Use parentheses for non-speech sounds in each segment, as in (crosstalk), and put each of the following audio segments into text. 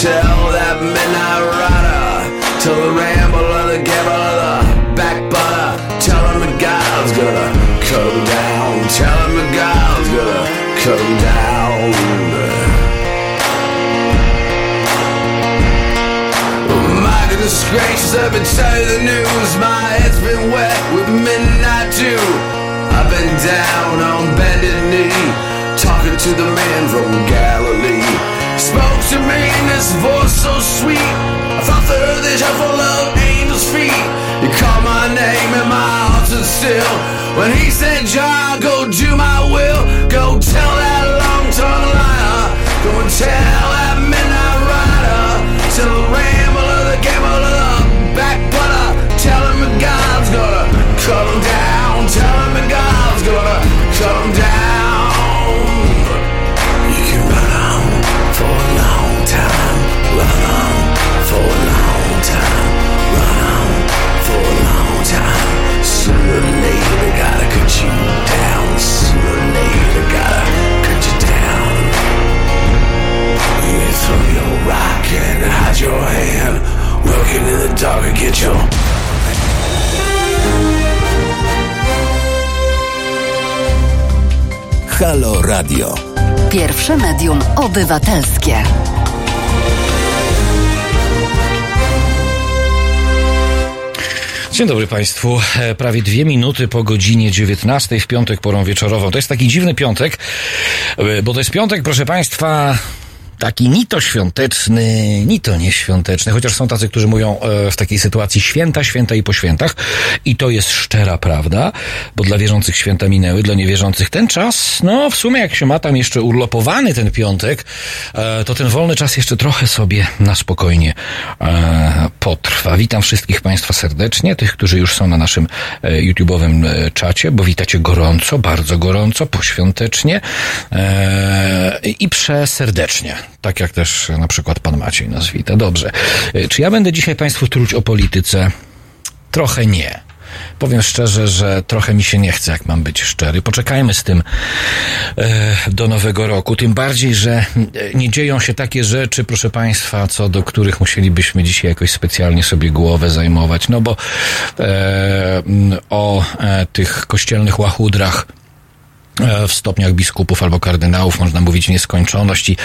tell that midnight rider, tell the rambler, the gambler, the backbiter, tell him the God's gonna come down, tell him the God's gonna come down. My goodness gracious, I've been telling the news, my head's been wet with midnight dew. I've been down on bended knee, talking to the man from Galilee. To me in this voice so sweet. I thought the earth is full of angels' feet. You called my name and my heart stood still. When he said, John, go do my will. Go tell that long-tongued liar. Go and tell hide your hand. Working in the dark and get your Halo Radio. Pierwsze medium obywatelskie. Dzień dobry Państwu. E, Prawie dwie minuty po godzinie 19 w piątek porą wieczorową. To jest taki dziwny piątek, e, bo to jest piątek, proszę Państwa, taki ni to świąteczny, ni to nieświąteczny, chociaż są tacy, którzy mówią e, w takiej sytuacji święta, święta i po świętach. I to jest szczera prawda, bo dla wierzących święta minęły, dla niewierzących ten czas, no w sumie jak się ma tam jeszcze urlopowany ten piątek, e, to ten wolny czas jeszcze trochę sobie na spokojnie e, potrwa. Witam wszystkich Państwa serdecznie, tych, którzy już są na naszym YouTube'owym czacie, bo witacie gorąco, bardzo gorąco, poświątecznie i przeserdecznie. Tak jak też na przykład pan Maciej nas wita. Dobrze. E, Czy ja będę dzisiaj Państwu truć o polityce? Trochę nie. Powiem szczerze, że trochę mi się nie chce, jak mam być szczery. Poczekajmy z tym e, do nowego roku. Tym bardziej, że e, nie dzieją się takie rzeczy, proszę Państwa, co do których musielibyśmy dzisiaj jakoś specjalnie sobie głowę zajmować. No bo e, o tych kościelnych łachudrach w stopniach biskupów albo kardynałów można mówić nieskończoność i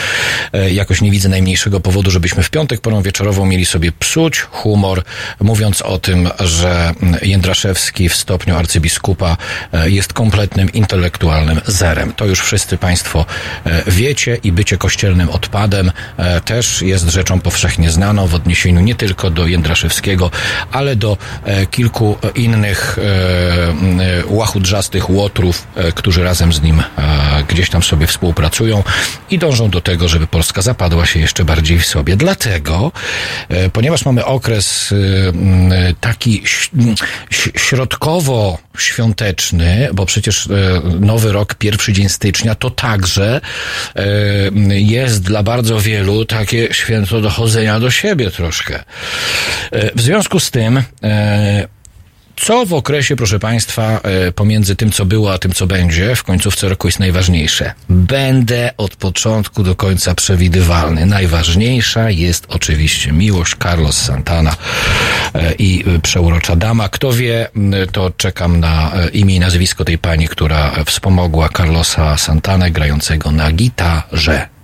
e, jakoś nie widzę najmniejszego powodu, żebyśmy w piątek porą wieczorową mieli sobie psuć humor, mówiąc o tym, że Jędraszewski w stopniu arcybiskupa e, jest kompletnym intelektualnym zerem. To już wszyscy Państwo e, wiecie i bycie kościelnym odpadem e, też jest rzeczą powszechnie znaną w odniesieniu nie tylko do Jędraszewskiego, ale do e, kilku innych e, e, łachudrzastych łotrów, e, którzy razem z nim e, gdzieś tam sobie współpracują i dążą do tego, żeby Polska zapadła się jeszcze bardziej w sobie. Dlatego, e, ponieważ mamy okres e, taki ś- m, ś- środkowo-świąteczny, bo przecież nowy rok, pierwszy dzień stycznia, to także jest dla bardzo wielu takie święto dochodzenia do siebie troszkę. W związku z tym, co w okresie, proszę Państwa, e, pomiędzy tym, co było, a tym, co będzie, w końcówce roku jest najważniejsze? Będę od początku do końca przewidywalny. Najważniejsza jest oczywiście miłość Carlos Santana e, i e, przeurocza dama. Kto wie, to czekam na imię i nazwisko tej pani, która wspomogła Carlosa Santanę grającego na gitarze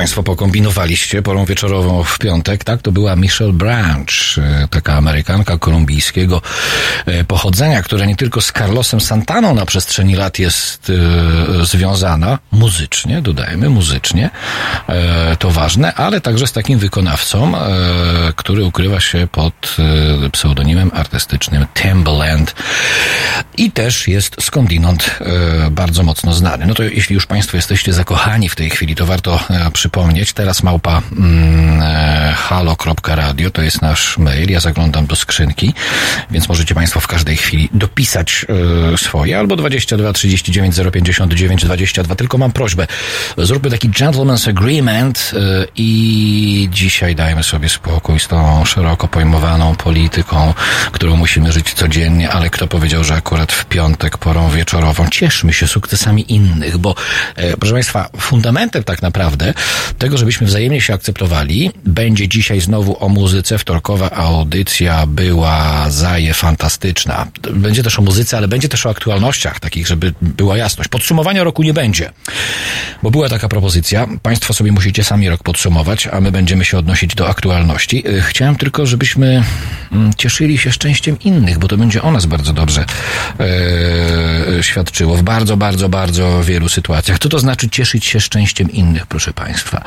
Państwo pokombinowaliście porą wieczorową w piątek, tak? To była Michelle Branch, e, taka Amerykanka kolumbijskiego e, pochodzenia, która nie tylko z Carlosem Santaną na przestrzeni lat jest e, związana, muzycznie, dodajmy, muzycznie, e, to ważne, ale także z takim wykonawcą, e, który ukrywa się pod e, pseudonimem artystycznym Timbaland. I też jest skądinąd bardzo mocno znany. No to jeśli już Państwo jesteście zakochani w tej chwili, to warto przypomnieć, teraz małpa mm, halo.radio to jest nasz mail, ja zaglądam do skrzynki, więc możecie Państwo w każdej chwili dopisać swoje, albo 22 39 059 22, tylko mam prośbę, zróbmy taki gentleman's agreement e, i dzisiaj dajmy sobie spokój z tą szeroko pojmowaną polityką, którą musimy żyć codziennie, ale kto powiedział, że akurat w piątek porą wieczorową cieszmy się sukcesami innych, bo e, proszę Państwa, fundamentem tak naprawdę tego, żebyśmy wzajemnie się akceptowali, będzie dzisiaj znowu o muzyce. Wtorkowa audycja była zaje fantastyczna. Będzie też o muzyce, ale będzie też o aktualnościach, takich, żeby była jasność. Podsumowania roku nie będzie, bo była taka propozycja. Państwo sobie musicie sami rok podsumować, a my będziemy się odnosić do aktualności. E, Chciałem tylko, żebyśmy mm, cieszyli się szczęściem innych, bo to będzie o nas bardzo dobrze e, świadczyło w bardzo, bardzo, bardzo wielu sytuacjach. Co to znaczy cieszyć się szczęściem innych, proszę Państwa?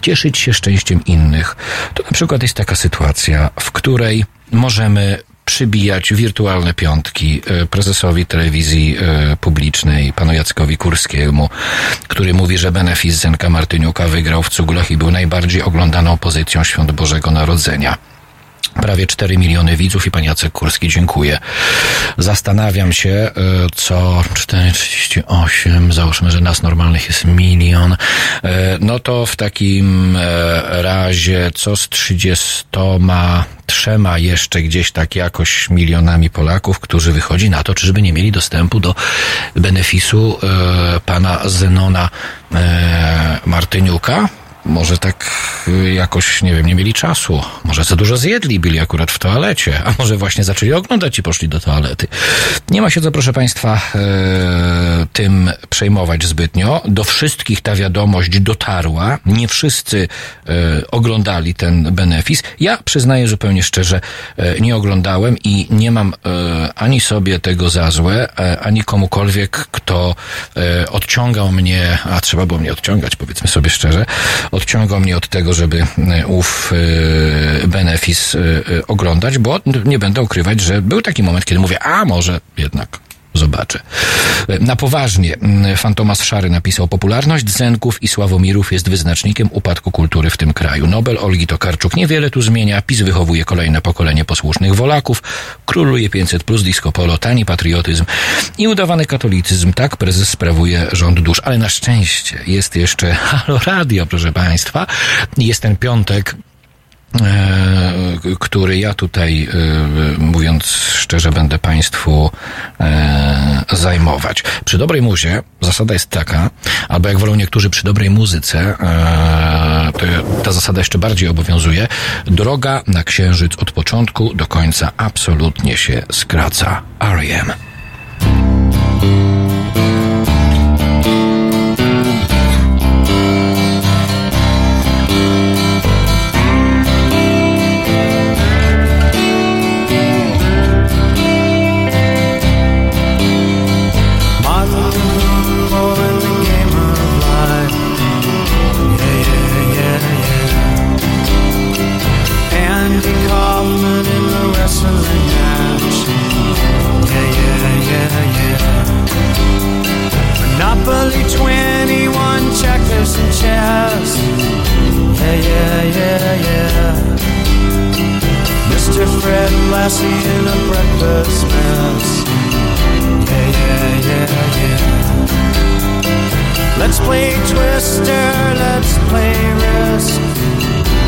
Cieszyć się szczęściem innych. To na przykład jest taka sytuacja, w której możemy przybijać wirtualne piątki e, prezesowi telewizji e, publicznej, panu Jackowi Kurskiemu, który mówi, że benefis Zenka Martyniuka wygrał w Cuglach i był najbardziej oglądaną pozycją Świąt Bożego Narodzenia. Prawie 4 miliony widzów i pan Jacek Kurski, dziękuję. Zastanawiam się, e, co 4,38, załóżmy, że nas normalnych jest milion, e, no to w takim e, razie co z 33 jeszcze gdzieś tak jakoś milionami Polaków, którzy wychodzi na to, czyżby nie mieli dostępu do benefisu pana Zenona Martyniuka? Może tak y, jakoś, nie wiem, nie mieli czasu. Może za dużo zjedli, byli akurat w toalecie, a może właśnie zaczęli oglądać i poszli do toalety. Nie ma się co, proszę Państwa, e, tym przejmować zbytnio. Do wszystkich ta wiadomość dotarła. Nie wszyscy e, oglądali ten benefis. Ja przyznaję zupełnie szczerze, e, nie oglądałem i nie mam ani sobie tego za złe, ani komukolwiek, kto odciągał mnie, a trzeba było mnie odciągać, powiedzmy sobie szczerze, odciągał mnie od tego, żeby e, ów e, benefis e, oglądać, bo nie będę ukrywać, że był taki moment, kiedy mówię, a może jednak zobaczę. Na poważnie, mm, Fantomas Szary napisał, popularność Zenków i Sławomirów jest wyznacznikiem upadku kultury w tym kraju. Nobel Olgi Tokarczuk niewiele tu zmienia, PiS wychowuje kolejne pokolenie posłusznych Wolaków, króluje 500 plus disco polo, tani patriotyzm i udawany katolicyzm. Tak prezes sprawuje rząd dusz, ale na szczęście jest jeszcze (laughs) Halo Radio, proszę Państwa. Jest ten piątek, który ja tutaj, e, mówiąc szczerze, będę Państwu e, zajmować. Przy dobrej muzie zasada jest taka, albo jak wolą niektórzy przy dobrej muzyce, e, ta zasada jeszcze bardziej obowiązuje. Droga na księżyc od początku do końca absolutnie się skraca. R.E.M. mess. Yeah, yeah, yeah, yeah. Let's play Twister, let's play Risk.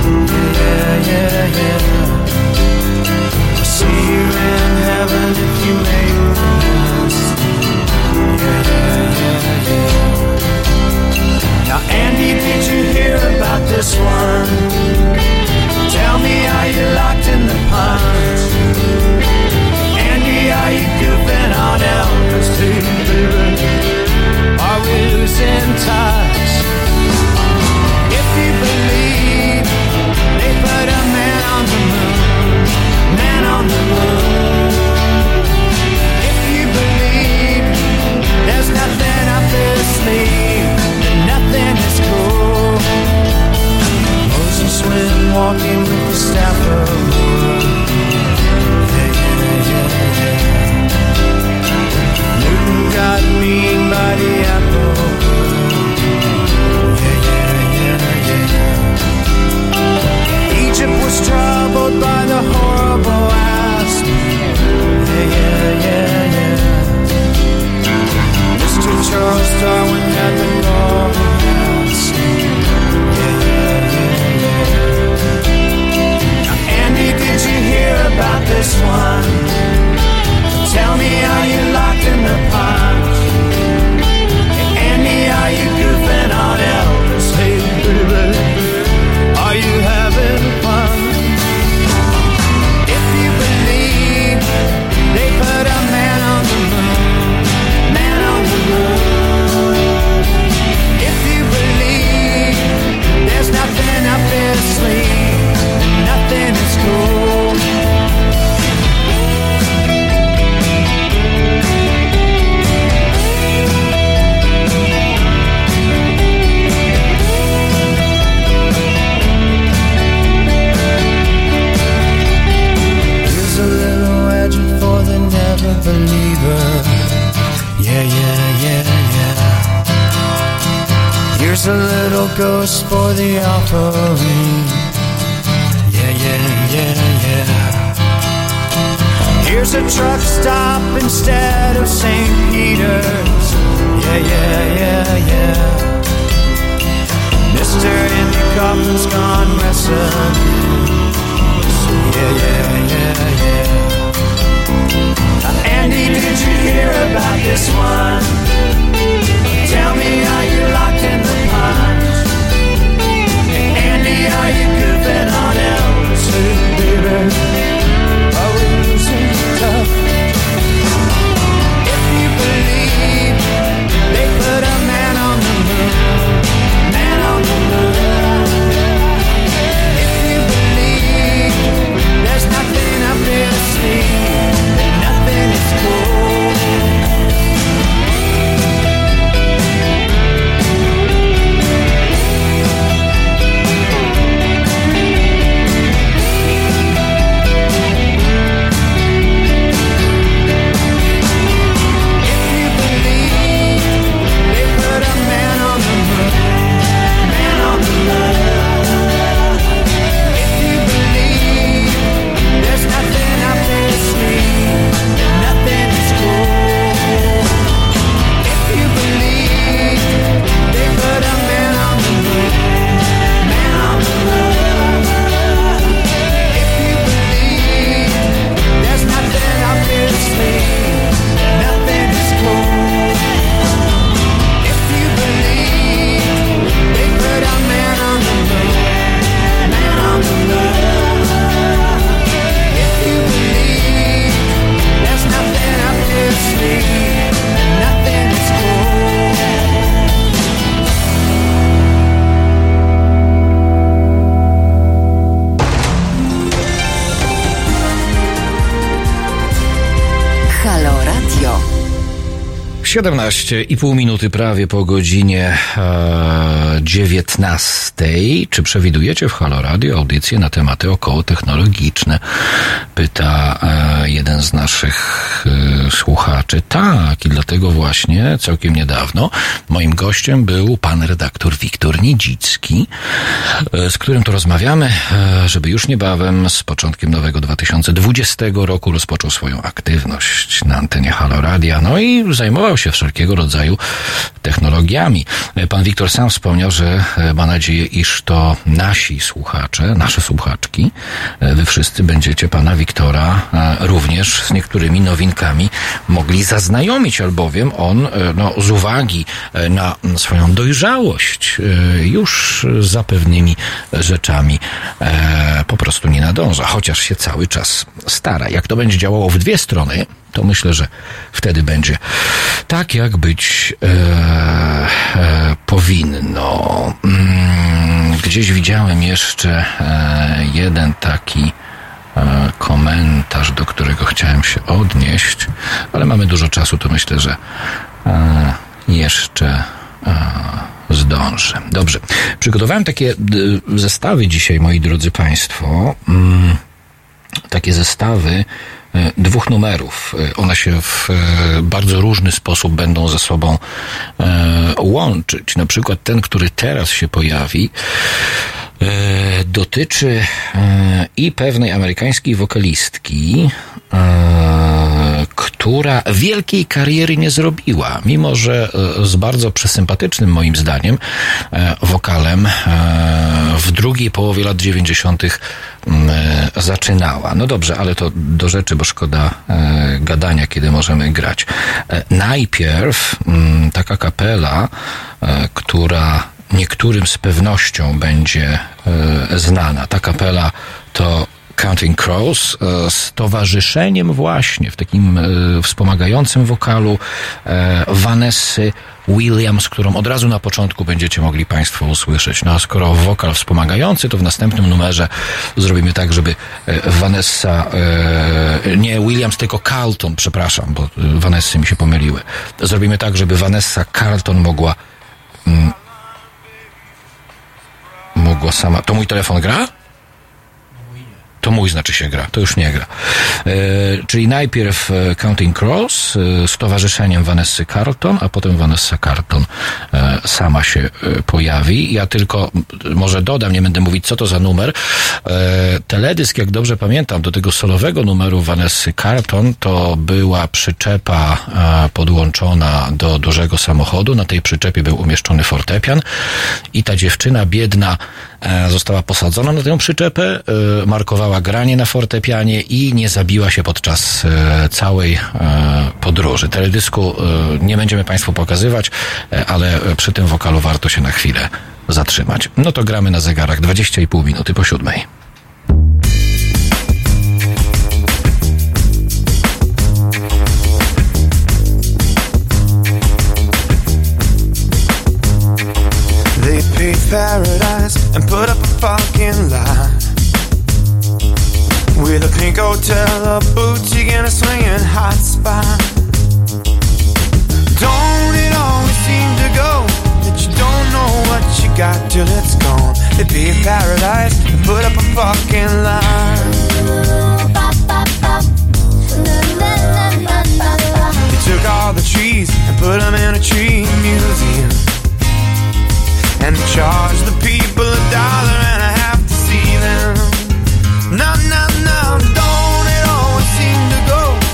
Yeah, yeah, yeah. I'll see you in heaven if you make the list. Yeah, yeah, yeah, yeah. Now, Andy, did you hear about this one? Tell me how you locked in walking with the staff of war. Yeah, yeah, yeah. Newton got me by the apple. Egypt was troubled by the horrible ass. Yeah, yeah, yeah, yeah. Mr. Charles Darwin had the gold. One? Tell me, are you locked ghost for the offering. Yeah, yeah, yeah, yeah. Here's a truck stop instead of St. Peter's. Yeah, yeah, yeah, yeah. Mr. Andy Kaufman's gone messing. Yeah, yeah, yeah, yeah. Uh, Andy, did you hear about this one? Tell me, are you you could bet on L2, baby. 17,5 minuty prawie po godzinie e, 19. Czy przewidujecie w Halo Radio audycję na tematy około technologiczne? Pyta e, jeden z naszych e, słuchaczy. Tak, i dlatego właśnie całkiem niedawno moim gościem był pan redaktor Wiktor Niedzicki, e, z którym tu rozmawiamy, e, żeby już niebawem z początkiem nowego 2020 roku rozpoczął swoją aktywność na antenie Halo Radia. No i zajmował się wszelkiego rodzaju technologiami. Pan Wiktor sam wspomniał, że ma nadzieję, iż to nasi słuchacze, nasze słuchaczki, wy wszyscy będziecie pana Wiktora również z niektórymi nowinkami mogli zaznajomić, albowiem on, e, no, z uwagi e, na swoją dojrzałość, e, już za pewnymi rzeczami po prostu nie nadąża, chociaż się cały czas stara. Jak to będzie działało w dwie strony, to myślę, że wtedy będzie tak, jak być e, e, powinno. Mm, gdzieś widziałem jeszcze e, jeden taki komentarz, do którego chciałem się odnieść, ale mamy dużo czasu, to myślę, że e, jeszcze e, zdążę. Dobrze. Przygotowałem takie zestawy dzisiaj, moi drodzy Państwo. Mm, takie zestawy e, dwóch numerów. One się w bardzo różny sposób będą ze sobą łączyć. Na przykład ten, który teraz się pojawi, dotyczy e, i pewnej amerykańskiej wokalistki, e, która wielkiej kariery nie zrobiła, mimo że e, z bardzo przesympatycznym moim zdaniem e, wokalem e, w drugiej połowie lat 90. mm, e, zaczynała. No dobrze, ale to do rzeczy, bo szkoda e, gadania, kiedy możemy grać. E, najpierw taka kapela, e, która niektórym z pewnością będzie e, znana. Ta kapela to Counting Crows e, z towarzyszeniem właśnie w takim e, wspomagającym wokalu Vanessy Williams, którą od razu na początku będziecie mogli Państwo usłyszeć. No a skoro wokal wspomagający, to w następnym numerze zrobimy tak, żeby Vanessa, nie Williams, tylko Carlton, przepraszam, bo Vanessy mi się pomyliły. Zrobimy tak, żeby Vanessa Carlton mogła mm, mogła sama. To mój telefon gra? To mój znaczy się gra, to już nie gra. E, czyli najpierw e, Counting Crows e, z towarzyszeniem Vanessy Carlton, a potem Vanessa Carlton e, sama się e, pojawi. Ja tylko może dodam, nie będę mówić co to za numer. E, teledysk, jak dobrze pamiętam, do tego solowego numeru Vanessy Carlton to była przyczepa podłączona do dużego samochodu. Na tej przyczepie był umieszczony fortepian i ta dziewczyna biedna została posadzona na tę przyczepę, e, markowała granie na fortepianie i nie zabiła się podczas e, całej e, podróży. Teledysku e, nie będziemy Państwu pokazywać, ale przy tym wokalu warto się na chwilę zatrzymać. No to gramy na zegarach 20,5 minuty po siódmej. Paradise and put up a fucking lie. With a pink hotel, a boutique, and a swinging hot spot. Don't it always seem to go that you don't know what you got till it's gone? They paved paradise and put up a fucking lie. They took all the trees and put them in a tree museum. And charge the people a dollar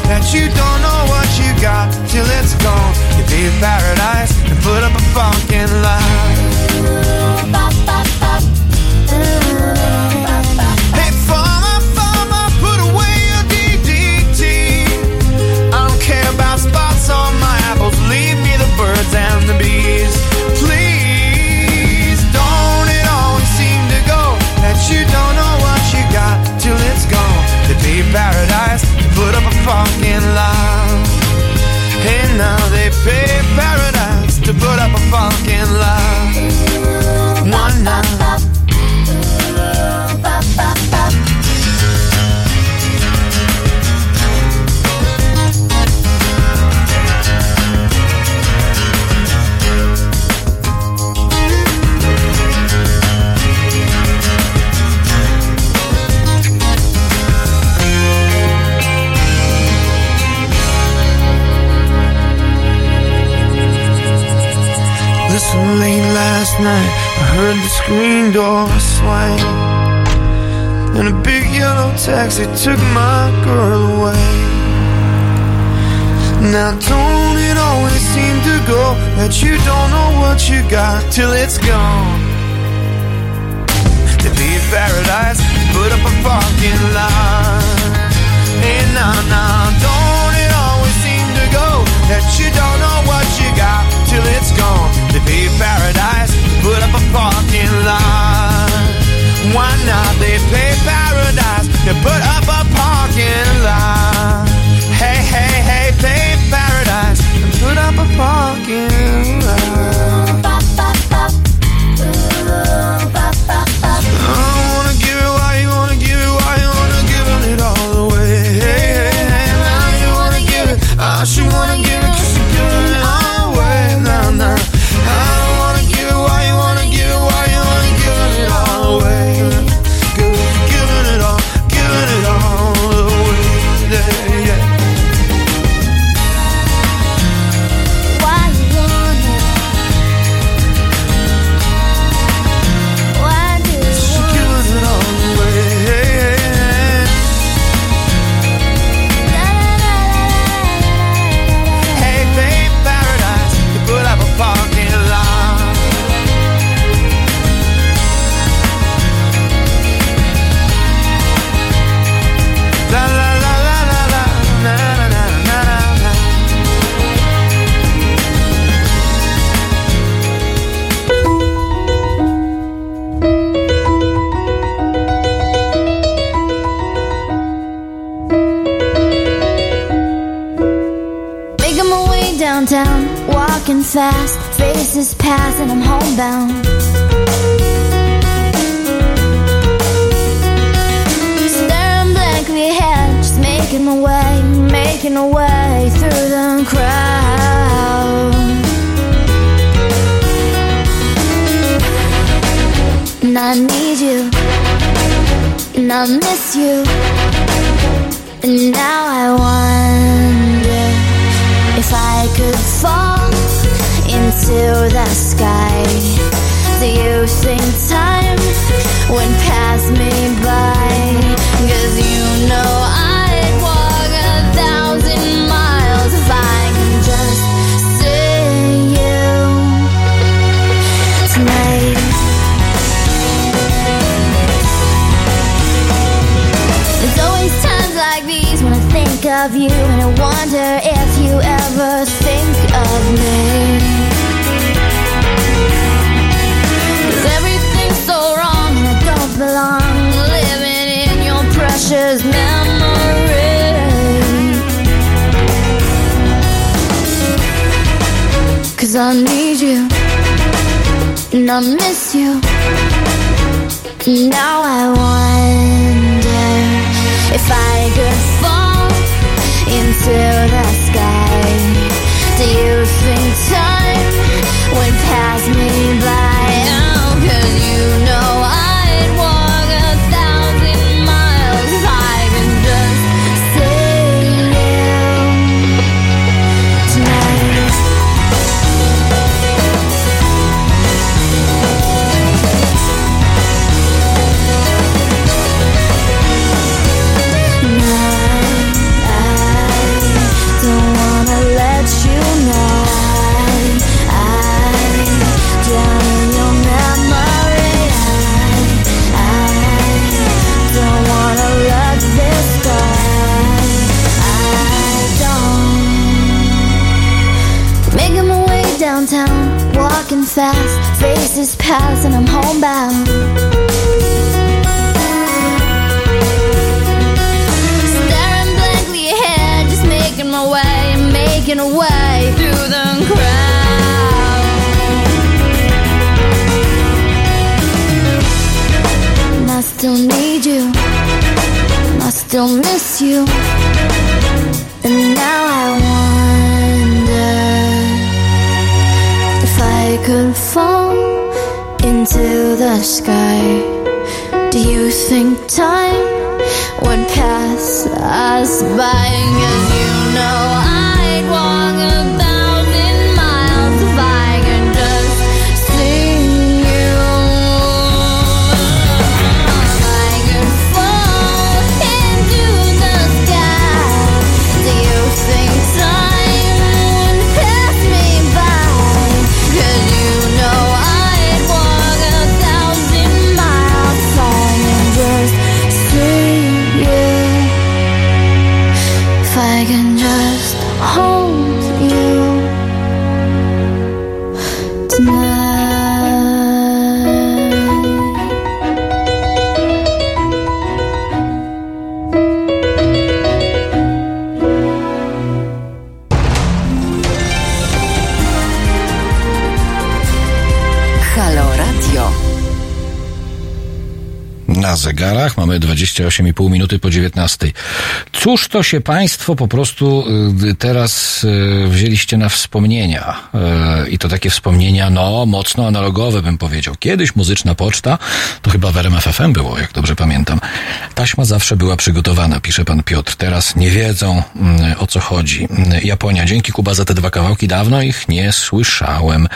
that you don't know what you got till it's gone? You pay paradise and put up a fucking lie. Now they pay paradise to put up a fucking lie. One night. Night, I heard the screen door swing. And a big yellow taxi took my girl away. Now, don't it always seem to go that you don't know what you got till it's gone? To be paradise, put up a fucking line. Hey, nah, nah, don't it always seem to go that you don't know what you got till it's gone? To be paradise, put up a fucking line. Why not? They pay paradise to put up a parking lot. Hey, hey, hey, pay paradise and put up a parking lot. Faces pass, and I'm homebound. Staring blankly ahead, just making my way, making my way through the crowd. And I need you, and I miss you, and now I wonder if I could fall into the sky. Do you think time would pass me by? Cause you know I'd walk a thousand miles if I can just see you tonight. There's always times like these when I think of you and I wonder if you ever think of me. Precious memory. Cause I need you and I miss you. Now I wonder if I could fall into the sky. Do you think time would pass me by? Oh, 'cause you know I'd 8,5 minuty po 19. Cóż to się Państwo po prostu y, teraz y, wzięliście na wspomnienia? Y, I to takie wspomnienia, no, mocno analogowe bym powiedział. Kiedyś muzyczna poczta, to chyba w RMFFM było, jak dobrze pamiętam. Taśma zawsze była przygotowana, pisze pan Piotr. Teraz nie wiedzą o co chodzi. Japonia, dzięki Kuba za te dwa kawałki, dawno ich nie słyszałem.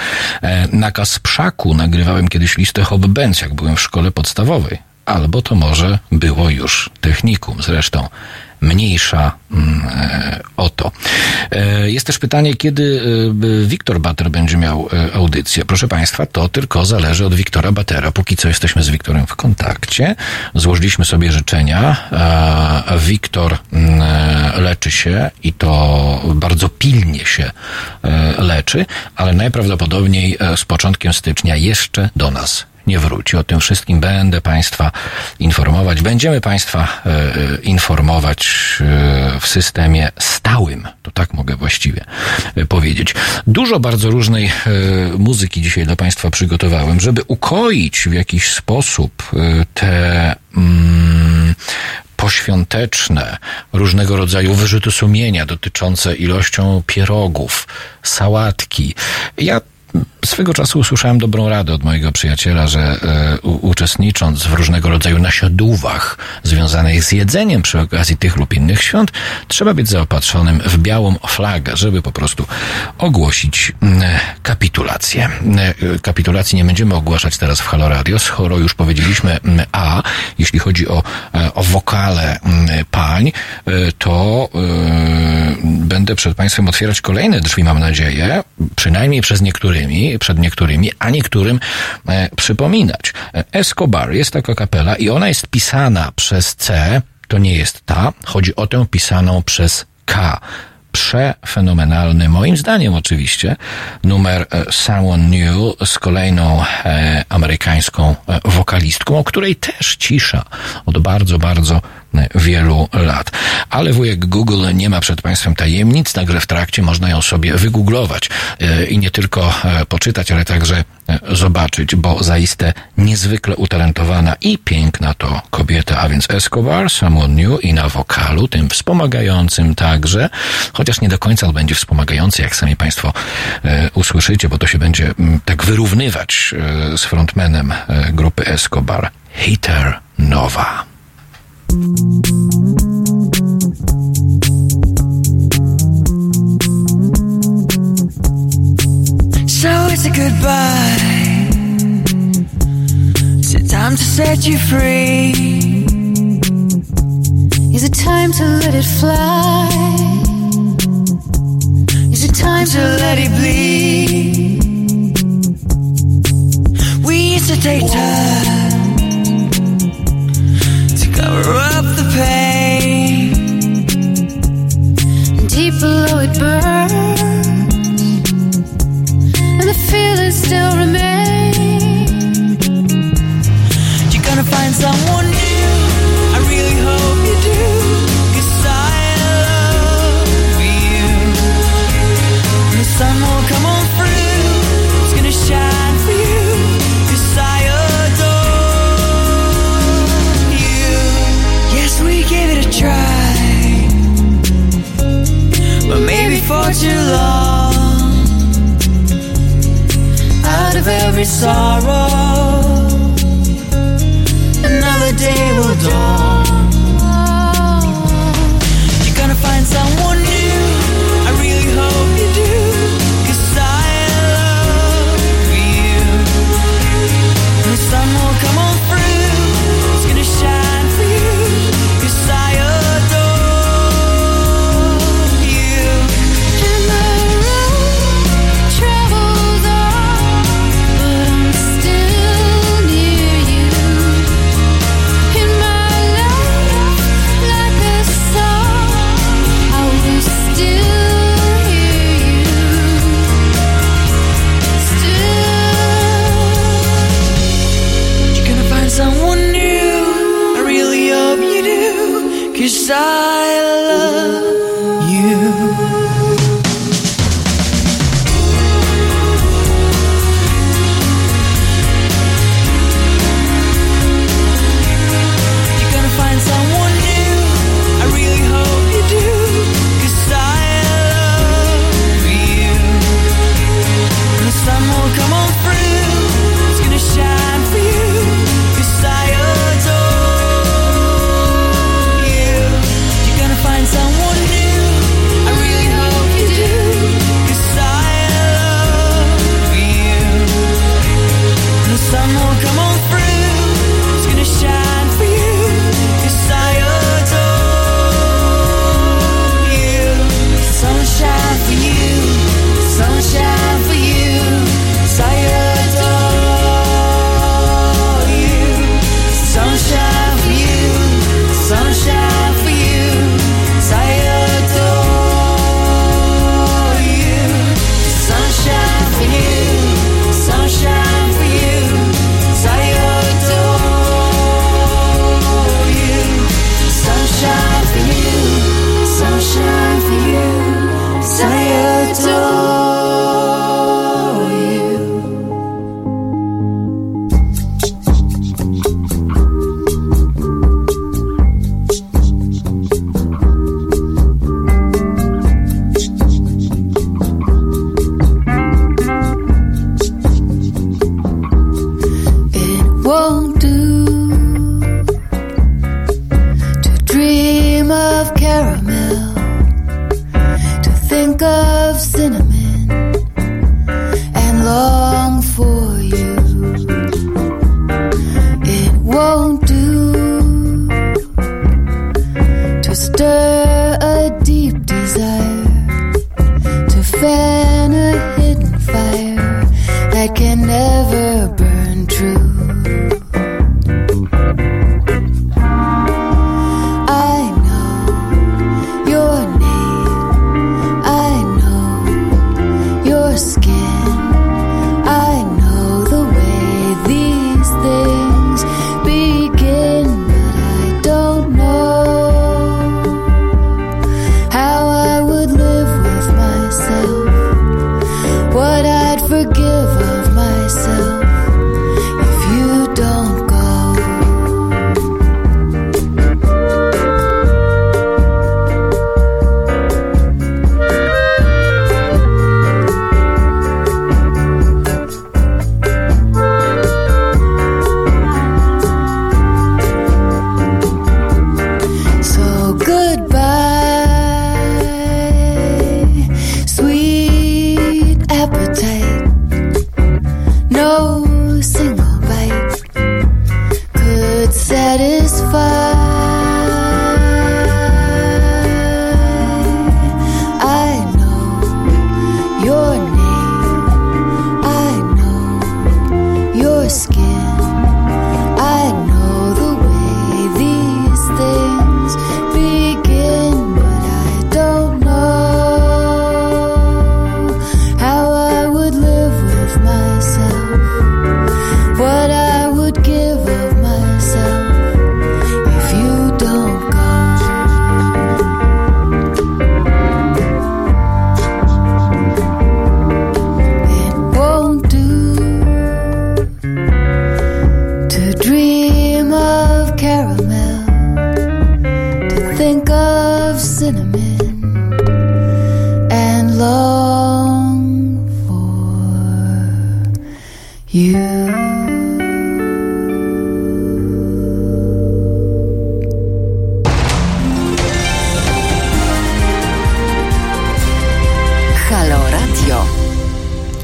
E, na Kasprzaku nagrywałem kiedyś listę Hop Benz, jak byłem w szkole podstawowej albo to może było już technikum. Zresztą mniejsza mm, e, o to. E, Jest też pytanie, kiedy e, Wiktor Bater będzie miał audycję. Proszę Państwa, to tylko zależy od Wiktora Batera. Póki co jesteśmy z Wiktorem w kontakcie. Złożyliśmy sobie życzenia. Wiktor mm, leczy się i to bardzo pilnie się leczy, ale najprawdopodobniej z początkiem stycznia jeszcze do nas nie wróci. O tym wszystkim będę Państwa informować. Będziemy Państwa e, e, informować e, w systemie stałym. To tak mogę właściwie powiedzieć. Dużo bardzo różnej muzyki dzisiaj dla Państwa przygotowałem, żeby ukoić w jakiś sposób te mm, poświąteczne, różnego rodzaju wyrzuty sumienia dotyczące ilością pierogów, sałatki. Ja swego czasu usłyszałem dobrą radę od mojego przyjaciela, że e, u, uczestnicząc w różnego rodzaju nasiadówach związanych z jedzeniem przy okazji tych lub innych świąt, trzeba być zaopatrzonym w białą flagę, żeby po prostu ogłosić kapitulację. E, Kapitulacji nie będziemy ogłaszać teraz w Halo Radio, skoro już powiedzieliśmy A, jeśli chodzi o, e, o wokale pań, to będę przed Państwem otwierać kolejne drzwi, mam nadzieję, przynajmniej przez niektórymi, przed niektórymi, a niektórym e, przypominać. E, Escobar jest taka kapela i ona jest pisana przez C, to nie jest ta, chodzi o tę pisaną przez K przefenomenalny, moim zdaniem oczywiście, numer e, Someone New z kolejną e, amerykańską e, wokalistką, o której też cisza od bardzo, bardzo wielu lat. Ale wujek Google nie ma przed Państwem tajemnic, nagle w trakcie można ją sobie wygooglować e, i nie tylko e, poczytać, ale także e, zobaczyć, bo zaiste niezwykle utalentowana i piękna to kobieta, a więc Escobar, Someone New i na wokalu, tym wspomagającym także, chociaż nie do końca będzie wspomagający, jak sami Państwo usłyszycie, bo to się będzie mm, tak wyrównywać z frontmanem grupy Escobar, Hitter Nova. So it's a goodbye. Is it time to set you free? Is it time to let it fly? Is it time to let it bleed. We used to take time cover up the pain. And deep below it burns, and the feelings still remain. You're gonna find someone for too long. Out of every sorrow another day will dawn. side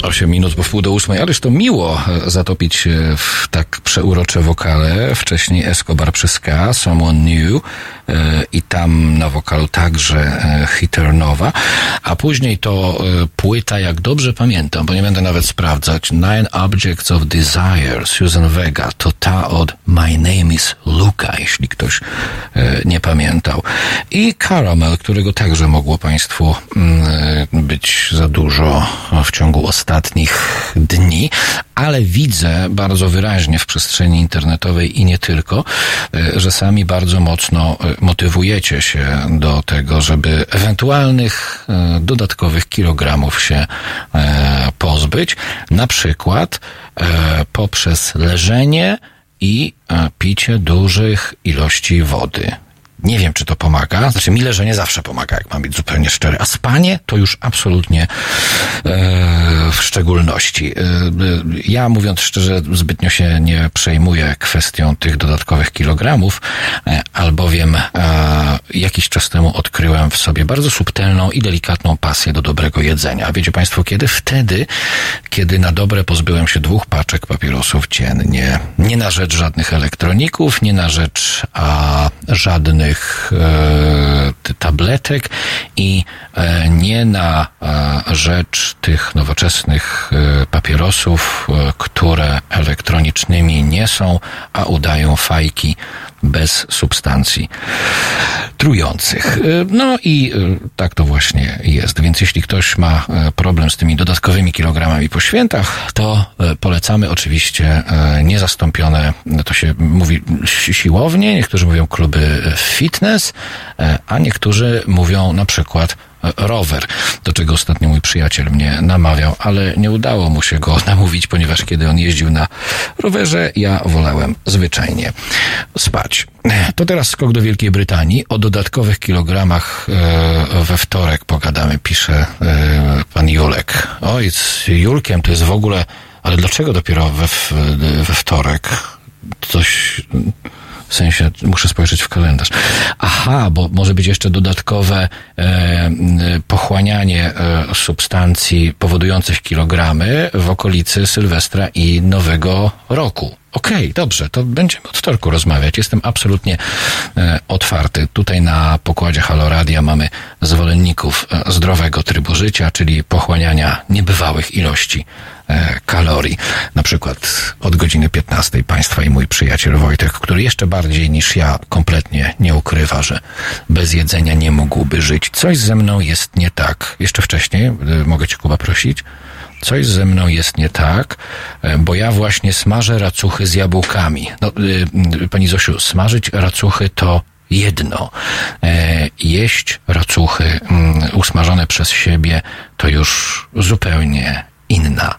8 minut po wpół do ósmej, ależ to miło e, zatopić się w tak przeurocze wokale. Wcześniej Escobar przez K, Someone New e, i tam na wokalu także e, Hitternowa, a później to płyta, jak dobrze pamiętam, bo nie będę nawet sprawdzać, Nine Objects of Desire, Susan Vega, to ta od My Name is Luca, jeśli ktoś nie pamiętał. I Caramel, którego także mogło Państwu mm, być za dużo w ciągu ostatnich dni, ale widzę bardzo wyraźnie w przestrzeni internetowej i nie tylko, e, że sami bardzo mocno e, motywujecie się do tego, żeby ewentualnych e, dodatkowych kilogramów się pozbyć, na przykład poprzez leżenie i picie dużych ilości wody. Nie wiem, czy to pomaga. Znaczy, mi leżenie zawsze pomaga, jak mam być zupełnie szczery. A spanie to już absolutnie e, w szczególności. E, e, ja, mówiąc szczerze, zbytnio się nie przejmuję kwestią tych dodatkowych kilogramów, e, albowiem e, jakiś czas temu odkryłem w sobie bardzo subtelną i delikatną pasję do dobrego jedzenia. A wiecie Państwo, kiedy? Wtedy, kiedy na dobre pozbyłem się dwóch paczek papierosów dziennie. Nie na rzecz żadnych elektroników, nie na rzecz a, żadnych e, tabletek i e, nie na e, rzecz tych nowoczesnych papierosów, które elektronicznymi nie są, a udają fajki bez substancji. Trujących. No i tak to właśnie jest. Więc jeśli ktoś ma problem z tymi dodatkowymi kilogramami po świętach, to polecamy oczywiście niezastąpione, to się mówi siłownie, niektórzy mówią kluby fitness, a niektórzy mówią na przykład rower, do czego ostatnio mój przyjaciel mnie namawiał, ale nie udało mu się go (laughs) namówić, ponieważ kiedy on jeździł na rowerze, ja wolałem zwyczajnie spać. To teraz skok do Wielkiej Brytanii. O dodatkowych kilogramach e, we wtorek pogadamy, pisze e, pan Julek. Oj, z Julkiem to jest w ogóle, ale dlaczego dopiero we, we wtorek? Coś w sensie, muszę spojrzeć w kalendarz. Aha, bo może być jeszcze dodatkowe e, pochłanianie e, substancji powodujących kilogramy w okolicy Sylwestra i Nowego Roku. Okej, okay, dobrze, to będziemy od wtorku rozmawiać. Jestem absolutnie e, otwarty. Tutaj na pokładzie Haloradia mamy zwolenników e, zdrowego trybu życia, czyli pochłaniania niebywałych ilości e, kalorii. Na przykład od godziny 15 Państwa i mój przyjaciel Wojtek, który jeszcze bardziej niż ja kompletnie nie ukrywa, że bez jedzenia nie mógłby żyć. Coś ze mną jest nie tak. Jeszcze wcześniej, e, mogę Cię Kuba prosić? Coś ze mną jest nie tak, e, bo ja właśnie smażę racuchy z jabłkami. No, y, pani Zosiu, smażyć racuchy to jedno. E, jeść racuchy mm, usmażone przez siebie to już zupełnie inna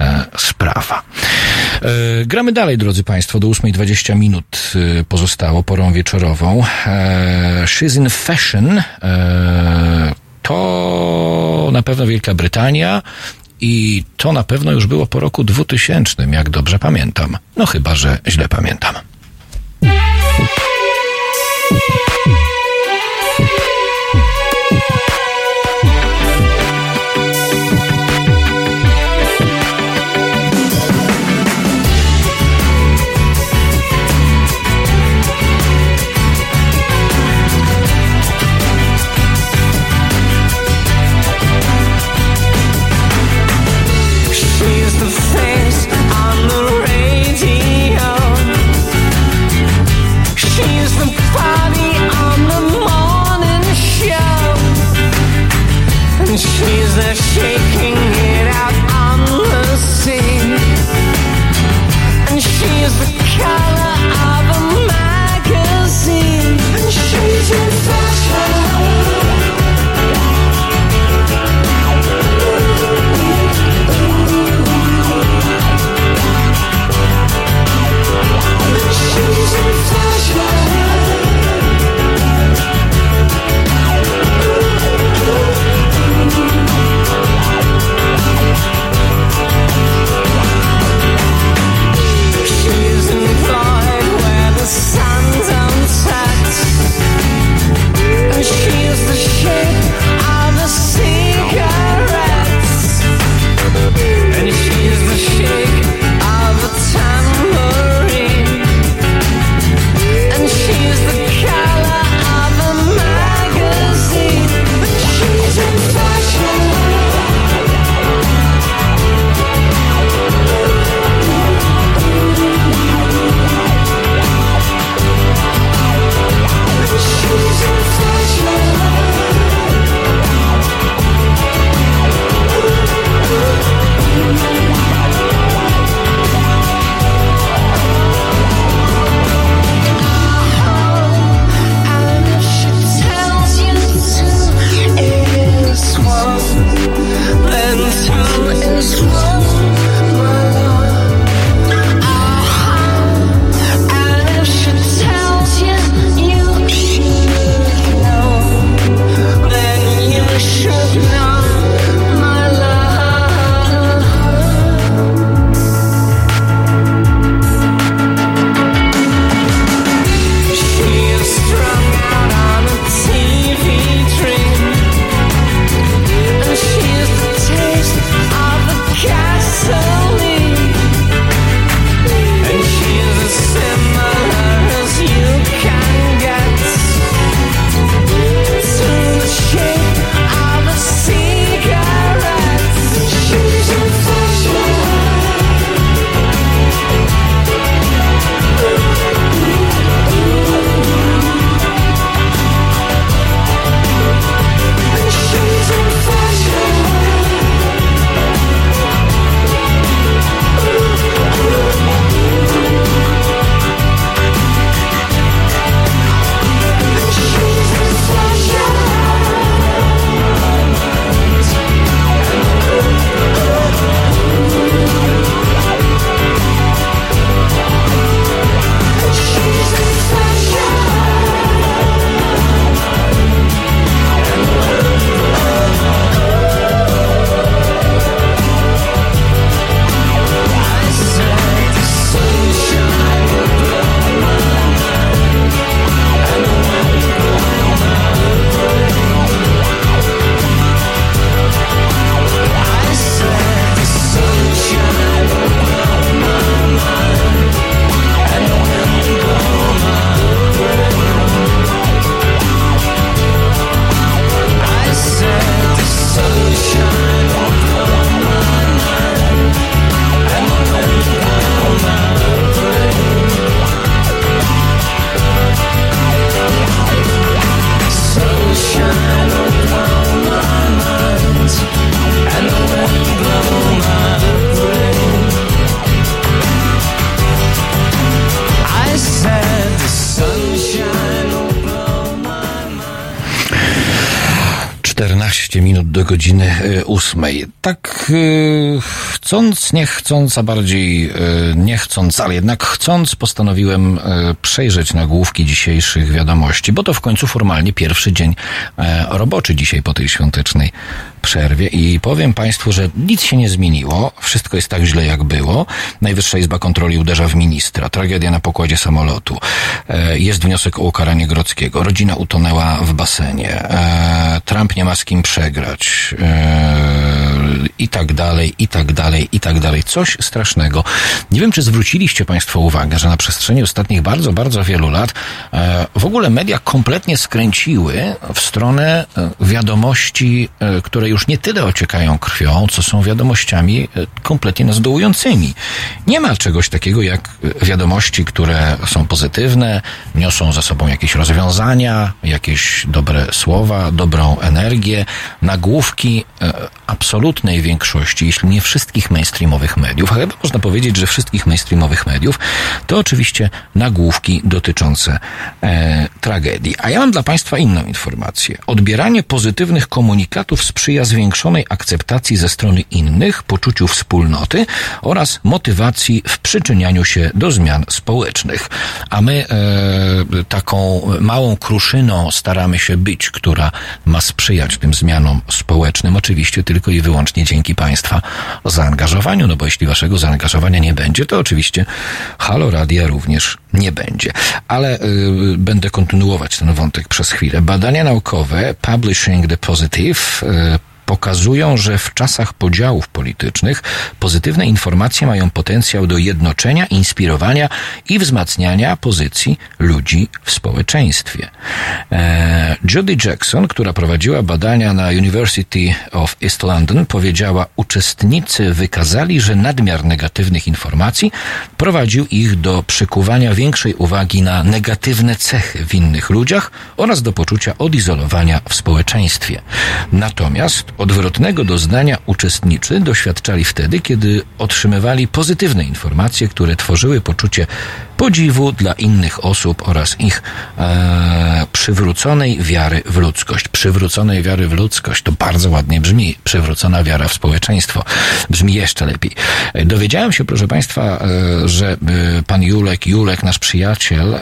e, sprawa. Gramy dalej, drodzy Państwo, do 8.20 minut pozostało porą wieczorową. She's in Fashion to na pewno Wielka Brytania, i to na pewno już było po roku 2000, jak dobrze pamiętam. No chyba, że źle pamiętam. She's the godziny e, ósmej. Tak e, chcąc, nie chcąc, a bardziej e, nie chcąc, ale jednak chcąc, postanowiłem przejrzeć nagłówki dzisiejszych wiadomości, bo to w końcu formalnie pierwszy dzień roboczy dzisiaj po tej świątecznej przerwie. I powiem Państwu, że nic się nie zmieniło, wszystko jest tak źle jak było. Najwyższa Izba Kontroli uderza w ministra, tragedia na pokładzie samolotu, jest wniosek o ukaranie Grodzkiego, rodzina utonęła w basenie, Trump nie ma z kim przegrać i tak dalej, i tak dalej, i tak dalej. Coś strasznego. Nie wiem, czy zwróciliście Państwo uwagę, że na przestrzeni ostatnich bardzo, bardzo wielu lat yy, w ogóle media kompletnie skręciły w stronę yy, wiadomości, które już nie tyle ociekają krwią, co są wiadomościami kompletnie nas. Nie ma czegoś takiego jak wiadomości, które są pozytywne, niosą za sobą jakieś rozwiązania, jakieś dobre słowa, dobrą energię, nagłówki e, absolutnej większości, jeśli nie wszystkich mainstreamowych mediów, a chyba można powiedzieć, że wszystkich mainstreamowych mediów, to oczywiście nagłówki dotyczące e, tragedii. A ja mam dla Państwa inną informację. Odbieranie pozytywnych komunikatów sprzyja zwiększonej akceptacji ze strony innych, poczuciu wspólnoty oraz motywacji w przyczynianiu się do zmian społecznych. A my e, taką małą kruszyną staramy się być, która ma sprzyjać tym zmianom społecznym, oczywiście tylko i wyłącznie dzięki Państwa zaangażowaniu, no bo jeśli Waszego zaangażowania nie będzie, to oczywiście Halo Radia również nie będzie. Ale y, będę kontynuować ten wątek przez chwilę. Badania naukowe Publishing the Positive y, pokazują, że w czasach podziałów politycznych pozytywne informacje mają potencjał do jednoczenia, inspirowania i wzmacniania pozycji ludzi w społeczeństwie. E, Judy Jackson, która prowadziła badania na University of East London, powiedziała: Uczestnicy wykazali, że nadmiar negatywnych informacji prowadził ich do przykuwania większej uwagi na negatywne cechy w innych ludziach oraz do poczucia odizolowania w społeczeństwie. Natomiast Odwrotnego doznania uczestniczy doświadczali wtedy, kiedy otrzymywali pozytywne informacje, które tworzyły poczucie podziwu dla innych osób oraz ich e, przywróconej wiary w ludzkość. Przywróconej wiary w ludzkość to bardzo ładnie brzmi. Przywrócona wiara w społeczeństwo brzmi jeszcze lepiej. E, dowiedziałem się, proszę Państwa, e, że e, pan Julek, Julek, nasz przyjaciel,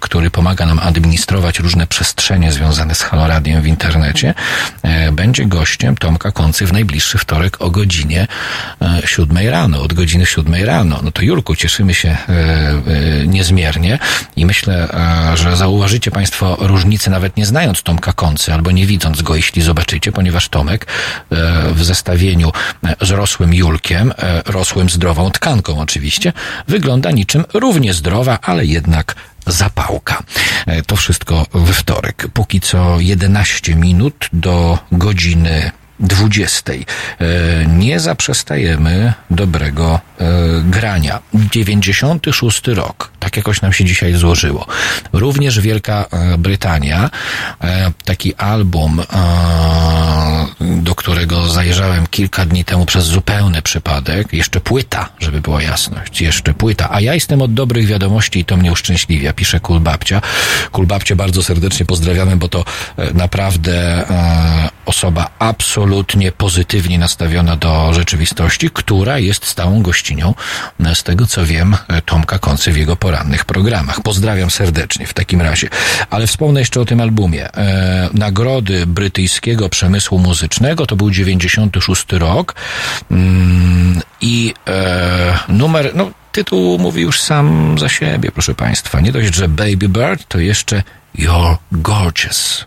który pomaga nam administrować różne przestrzenie związane z Haloradiem w internecie, będzie gościem Tomka Koncy w najbliższy wtorek o godzinie siódmej rano, od godziny siódmej rano. No to Julku, cieszymy się E, niezmiernie i myślę, że zauważycie Państwo różnicę nawet nie znając Tomka Koncy albo nie widząc go, jeśli zobaczycie, ponieważ Tomek e, w zestawieniu z rosłym Julkiem, rosłym zdrową tkanką oczywiście, wygląda niczym równie zdrowa, ale jednak zapałka. To wszystko we wtorek. Póki co 11 minut do godziny 20. E, nie zaprzestajemy dobrego e, grania. 96 rok, tak jakoś nam się dzisiaj złożyło. Również Wielka e, Brytania, taki album, do którego zajrzałem kilka dni temu przez zupełny przypadek, jeszcze płyta, żeby była jasność, jeszcze płyta, a ja jestem od dobrych wiadomości i to mnie uszczęśliwia, pisze Kulbabcia. Kulbabcie bardzo serdecznie pozdrawiamy, bo to naprawdę osoba absolutnie pozytywnie nastawiona do rzeczywistości, która jest stałą gościnią, e, z tego co wiem, e, Tomka Koncy w jego porannych programach. Pozdrawiam serdecznie w takim razie. Ale wspomnę jeszcze o tym albumie. E, nagrody brytyjskiego przemysłu muzycznego to był 96 rok mm, i e, numer, no tytuł mówi już sam za siebie, proszę Państwa. Nie dość, że Baby Bird, to jeszcze You're Gorgeous.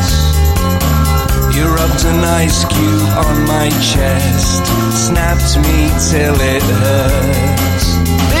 You rubbed an ice cube on my chest, snapped me till it hurts.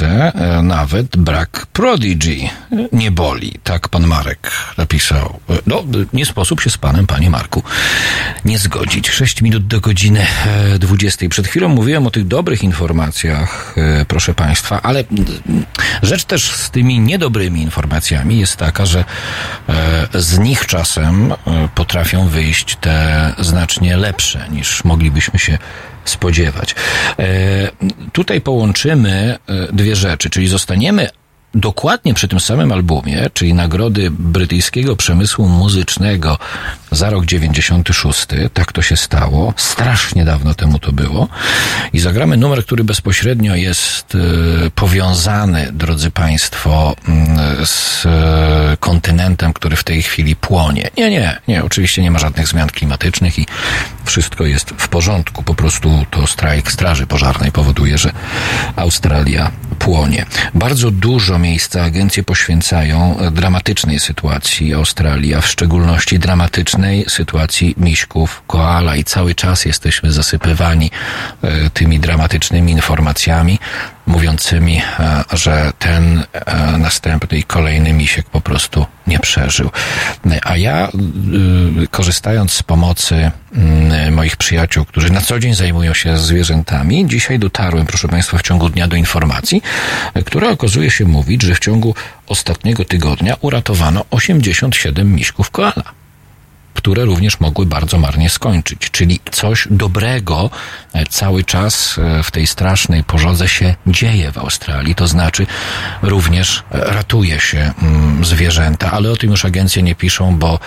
muzyce e, nawet brak Prodigy nie boli. Tak pan Marek napisał. E, No, nie sposób się z panem, panie Marku, nie zgodzić. Sześć minut do godziny e, 20. Przed chwilą mówiłem o tych dobrych informacjach, e, proszę państwa, ale rzecz też z tymi niedobrymi informacjami jest taka, że e, z nich czasem e, potrafią wyjść te znacznie lepsze niż moglibyśmy się spodziewać. E, tutaj połączymy e, dwie rzeczy, czyli zostaniemy dokładnie przy tym samym albumie, czyli nagrody brytyjskiego przemysłu muzycznego za rok 96. Tak to się stało. Strasznie dawno temu to było. I zagramy numer, który bezpośrednio jest e, powiązany, drodzy Państwo, mm, z kontynentem, który w tej chwili płonie. Nie, nie, nie. Oczywiście nie ma żadnych zmian klimatycznych i wszystko jest w porządku. Po prostu to strajk Straży Pożarnej powoduje, że Australia płonie. Bardzo dużo miejsca agencje poświęcają dramatycznej sytuacji Australii, a w szczególności dramatycznej sytuacji miśków, koala i cały czas jesteśmy zasypywani e, tymi dramatycznymi informacjami mówiącymi, e, że ten e, następny i kolejny misiek po prostu nie przeżył. A ja, y, korzystając z pomocy mm, moich przyjaciół, którzy na co dzień zajmują się zwierzętami, dzisiaj dotarłem, proszę Państwa, w ciągu dnia do informacji, e, która okazuje się mówić, że w ciągu ostatniego tygodnia uratowano 87 miśków koala które również mogły bardzo marnie skończyć. Czyli coś dobrego e, cały czas e, w tej strasznej pożodze się dzieje w Australii. To znaczy również e, ratuje się mm, zwierzęta, ale o tym już agencje nie piszą, bo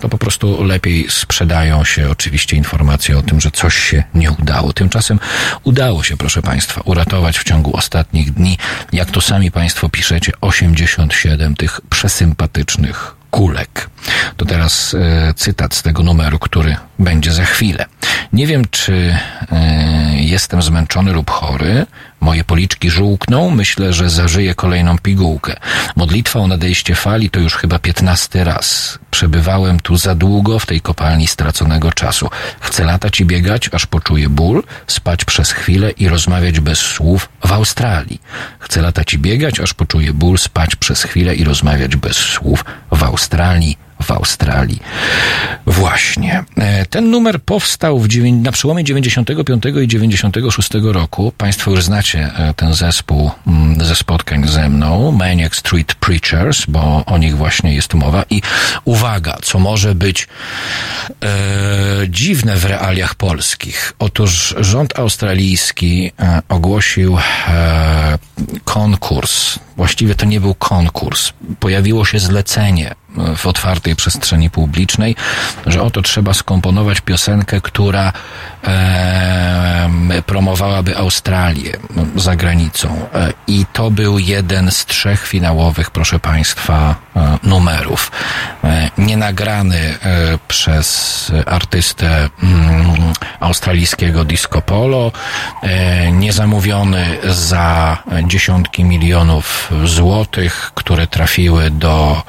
to po prostu lepiej sprzedają się oczywiście informacje o tym, że coś się nie udało. Tymczasem udało się, proszę Państwa, uratować w ciągu ostatnich dni, jak to sami Państwo piszecie, 87 tych przesympatycznych kulek. To teraz e, cytat z tego numeru, który będzie za chwilę. Nie wiem, czy e, jestem zmęczony lub chory. Moje policzki żółkną. Myślę, że zażyję kolejną pigułkę. Modlitwa o nadejście fali to już chyba piętnasty raz. Przebywałem tu za długo w tej kopalni straconego czasu. Chcę latać i biegać, aż poczuję ból, spać przez chwilę i rozmawiać bez słów w Australii. Chcę latać i biegać, aż poczuję ból, spać przez chwilę i rozmawiać bez słów w Australii w Australii. Właśnie. E, ten numer powstał w, na przełomie 95 i 96 roku. Państwo już znacie e, ten zespół mm, ze spotkań ze mną, Maniac Street Preachers, bo o nich właśnie jest mowa. I uwaga, co może być e, dziwne w realiach polskich. Otóż rząd australijski e, ogłosił e, konkurs. Właściwie to nie był konkurs. Pojawiło się zlecenie w otwartej przestrzeni publicznej, że oto trzeba skomponować piosenkę, która e, promowałaby Australię za granicą. E, I to był jeden z trzech finałowych, proszę Państwa, e, numerów. E, nienagrany e, przez artystę mm, australijskiego disco polo, niezamówiony za dziesiątki milionów złotych, które trafiły do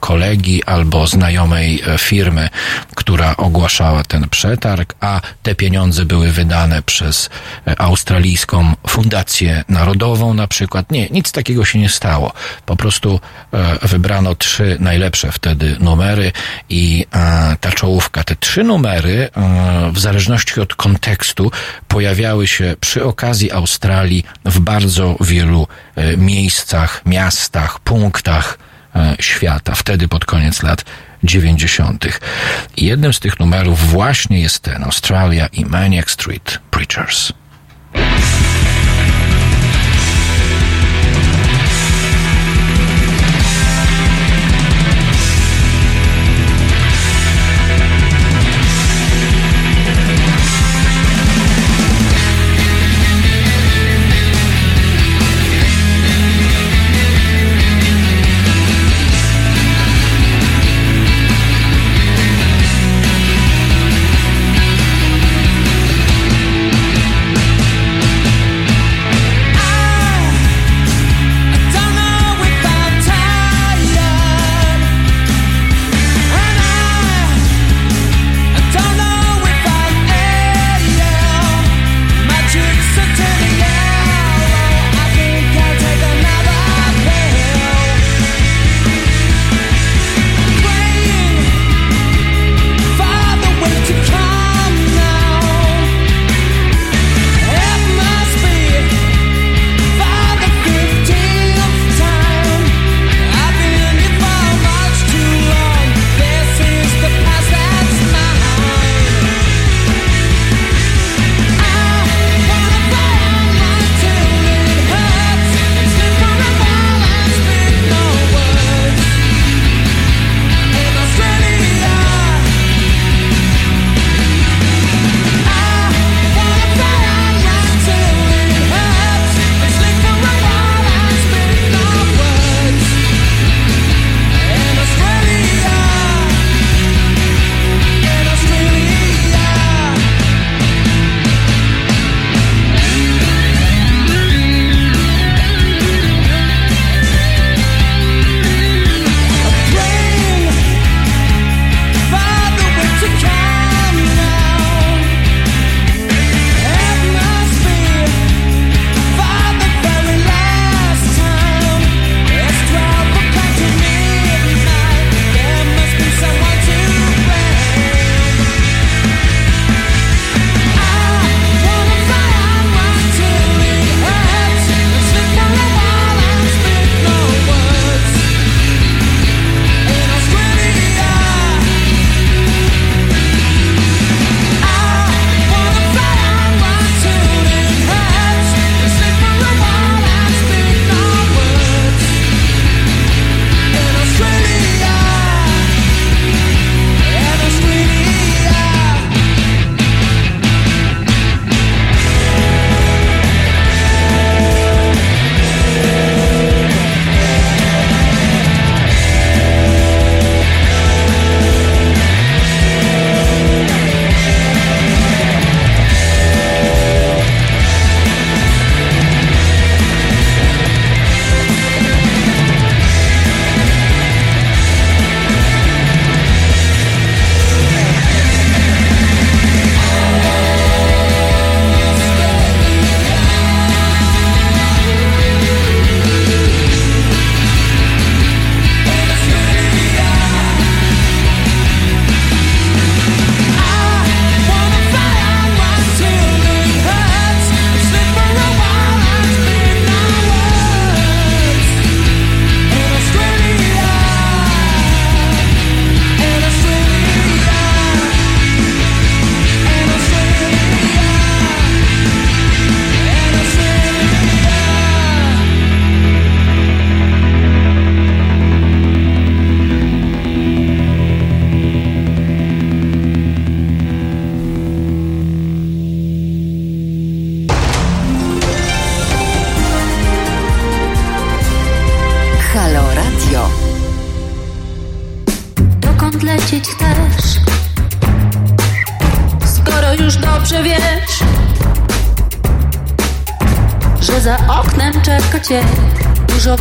kolegi albo znajomej e, firmy, która ogłaszała ten przetarg, a te pieniądze były wydane przez e, australijską fundację narodową na przykład. Nie, nic takiego się nie stało. Po prostu wybrano trzy najlepsze wtedy numery i ta czołówka, te trzy numery w zależności od kontekstu pojawiały się przy okazji Australii w bardzo wielu miejscach, miastach, punktach, E, świata, wtedy pod koniec lat 90. I jednym z tych numerów właśnie jest ten Australia i Maniac Street Preachers.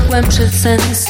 Głębszy sens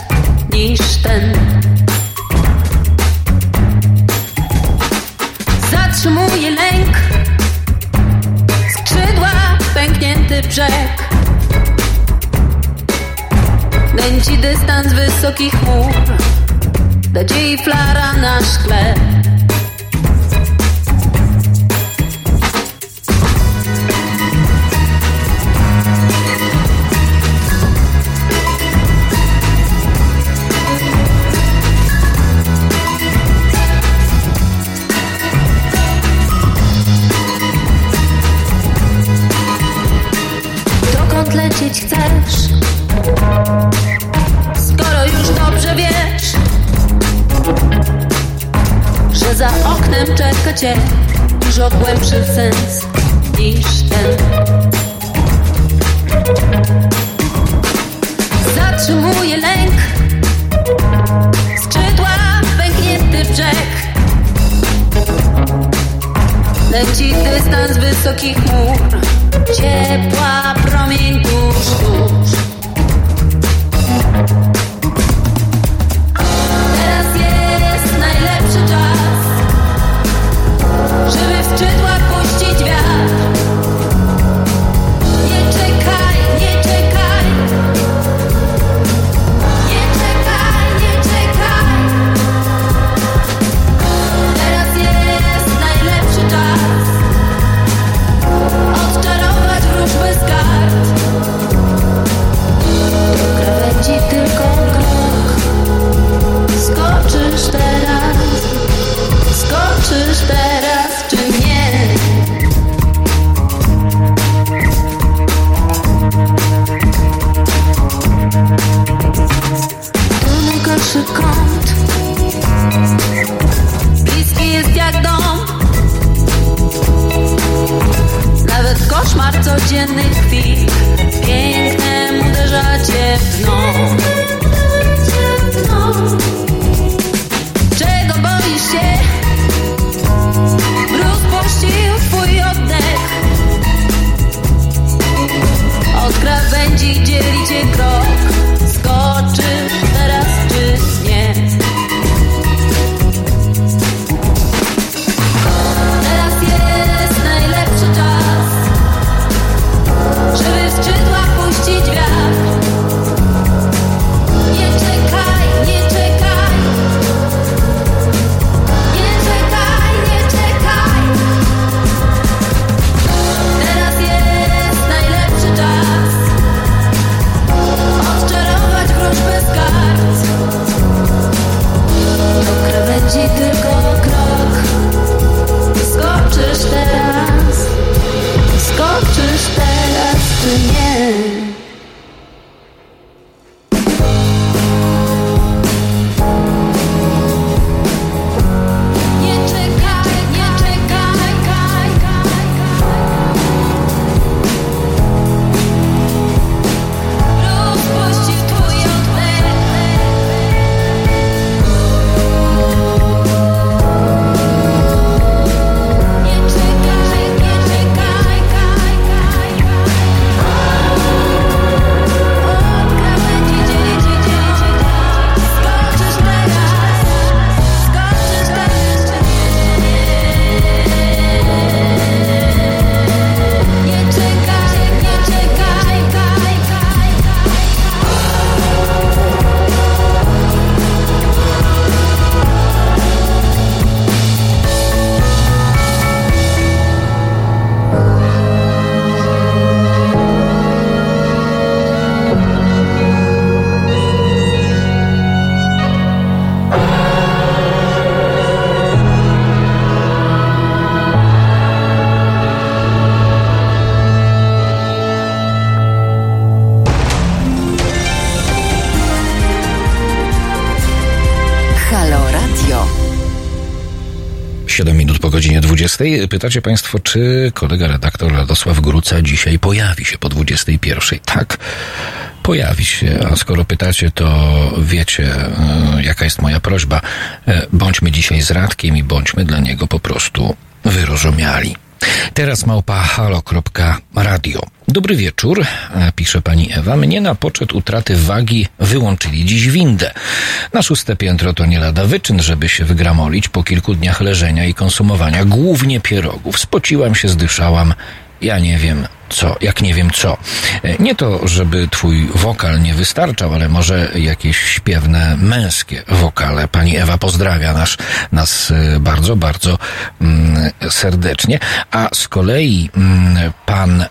20. Pytacie Państwo, czy kolega redaktor Radosław Gruca dzisiaj pojawi się po 21. Tak, pojawi się. A skoro pytacie, to wiecie, e, jaka jest moja prośba. E, bądźmy dzisiaj z Radkiem i bądźmy dla niego po prostu wyrozumiali. Teraz małpa halo.radio. Dobry wieczór, e, pisze pani Ewa. Mnie na poczet utraty wagi wyłączyli dziś windę. Na szóste piętro to nie lada wyczyn, żeby się wygramolić po kilku dniach leżenia i konsumowania głównie pierogów. Spociłam się, zdyszałam. Ja nie wiem co, jak nie wiem co. E, Nie to, żeby twój wokal nie wystarczał, ale może jakieś śpiewne męskie wokale. Pani Ewa pozdrawia nas, nas e, bardzo, bardzo mm, serdecznie. A z kolei mm, pan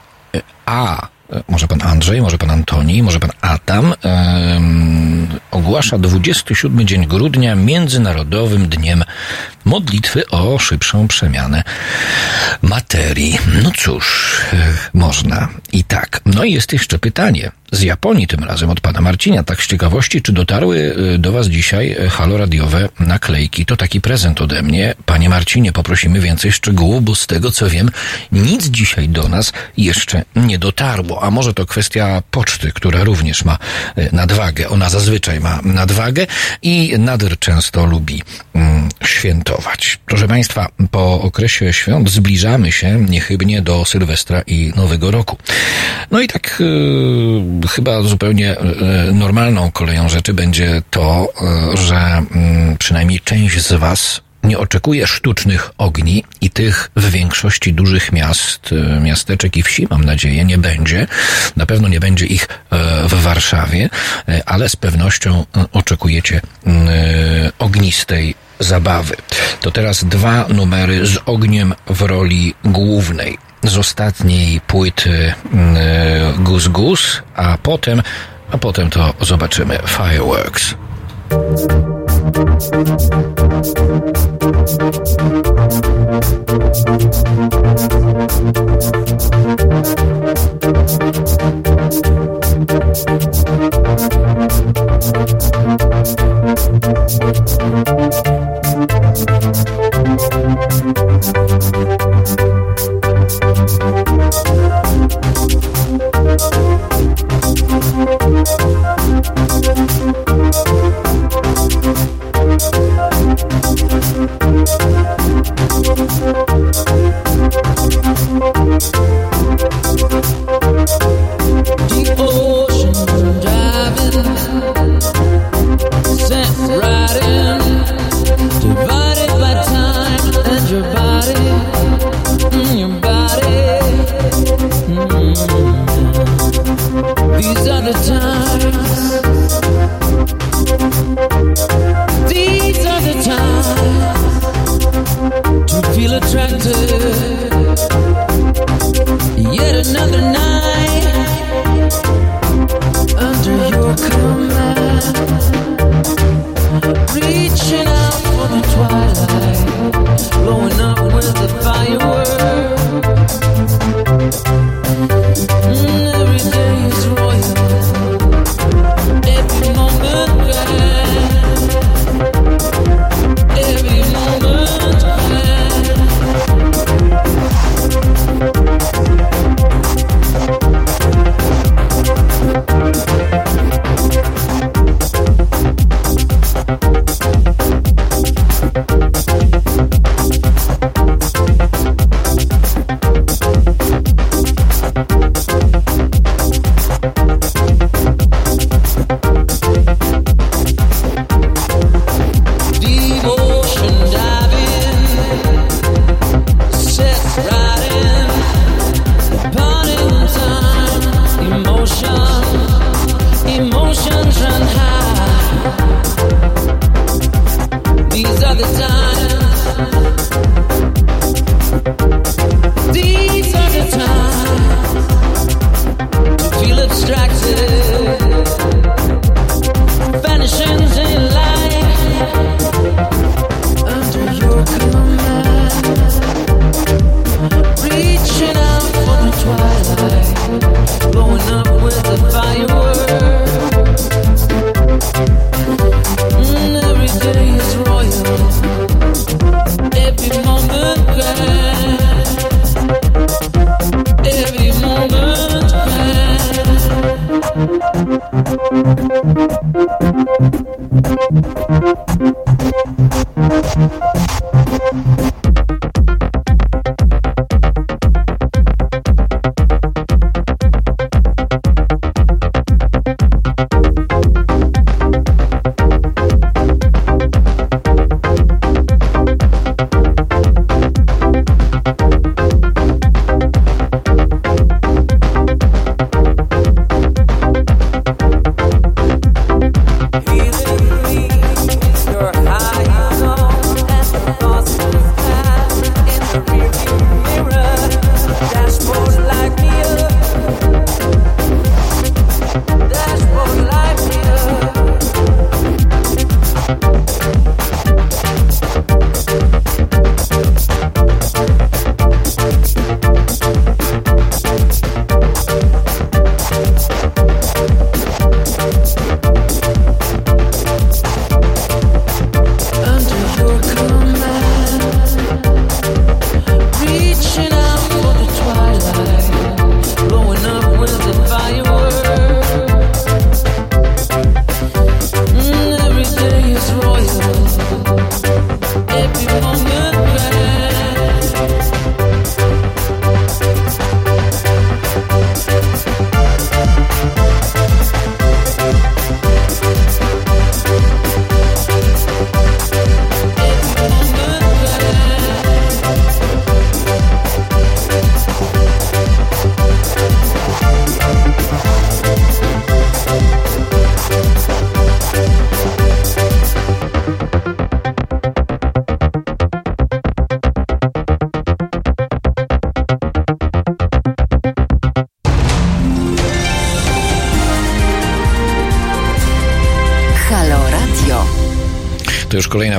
e, A, e, może pan Andrzej, może pan Antoni, może pan Adam em, ogłasza 27 dzień grudnia Międzynarodowym Dniem Modlitwy o szybszą przemianę materii. No cóż, e, można i tak. No i jest jeszcze pytanie. Z Japonii tym razem od pana Marcina. Tak z ciekawości, czy dotarły e, do was dzisiaj e, halo radiowe naklejki? To taki prezent ode mnie. Panie Marcinie, poprosimy więcej szczegółów, bo z tego co wiem, nic dzisiaj do nas jeszcze nie dotarło. A może to kwestia poczty, która również ma e, nadwagę. Ona zazwyczaj ma nadwagę i nader często lubi mm, świętować. Proszę Państwa, po okresie świąt zbliżamy się niechybnie do Sylwestra i Nowego Roku. No i tak e, chyba zupełnie e, normalną koleją rzeczy będzie to, że mm, przynajmniej część z Was nie oczekuje sztucznych ogni i tych w większości dużych miast, e, miasteczek i wsi, mam nadzieję, nie będzie. Na pewno nie będzie ich e, w Warszawie, e, ale z pewnością e, oczekujecie e, ognistej zabawy. To teraz dwa numery z ogniem w roli głównej. Z ostatniej płyty Gus Gus, a potem, a potem to zobaczymy Fireworks. Thank These are the times. To feel attracted. Yet another night under your command, reaching out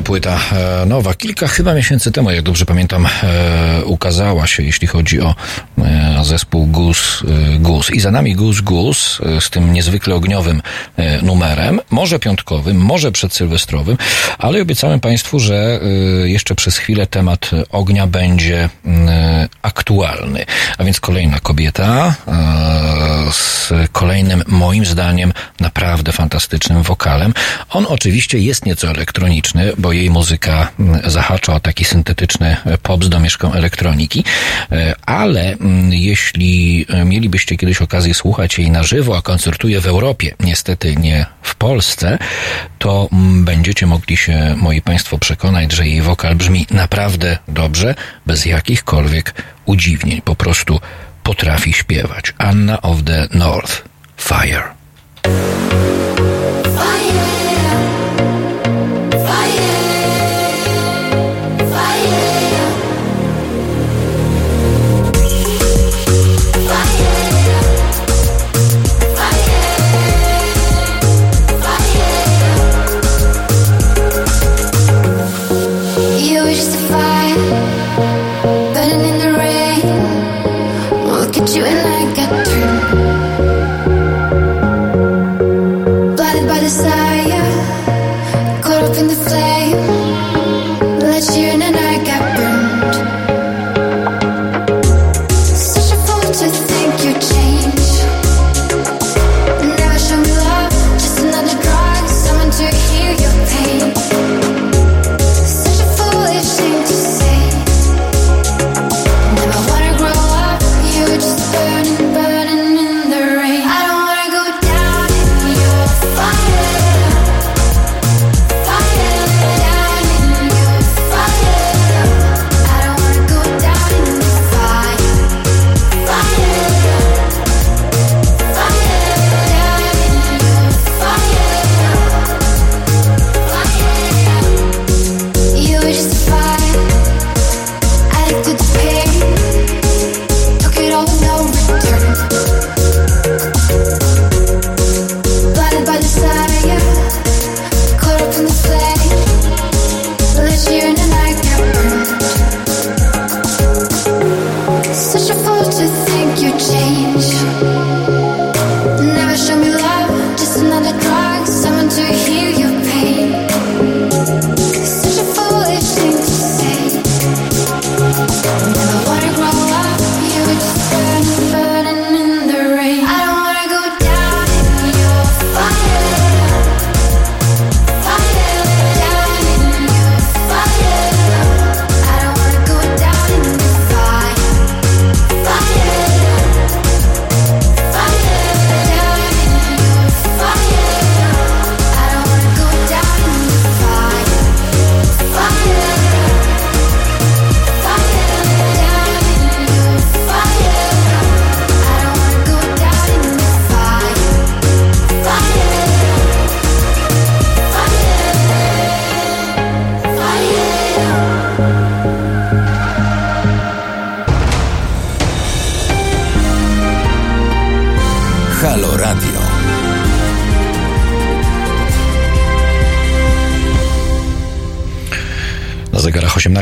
płyta e, nowa. Kilka chyba miesięcy temu, jak dobrze pamiętam, e, ukazała się, jeśli chodzi o e, zespół Goose Goose. I za nami Goose Goose z tym niezwykle ogniowym numerem, może piątkowym, może przedsylwestrowym, ale obiecałem Państwu, że jeszcze przez chwilę temat ognia będzie aktualny. A więc kolejna kobieta z kolejnym, moim zdaniem, naprawdę fantastycznym wokalem. On oczywiście jest nieco elektroniczny, bo jej muzyka mm, zahacza o taki syntetyczny pop z domieszką elektroniki, e, ale mm, jeśli e, mielibyście kiedyś okazję słuchać jej na żywo, a koncertuje w Europie, niestety nie w Polsce, to mm, będziecie mogli się, moi Państwo, przekonać, że jej wokal brzmi naprawdę dobrze, bez jakichkolwiek udziwnień. Po prostu potrafi śpiewać. Anna of the North. Fire.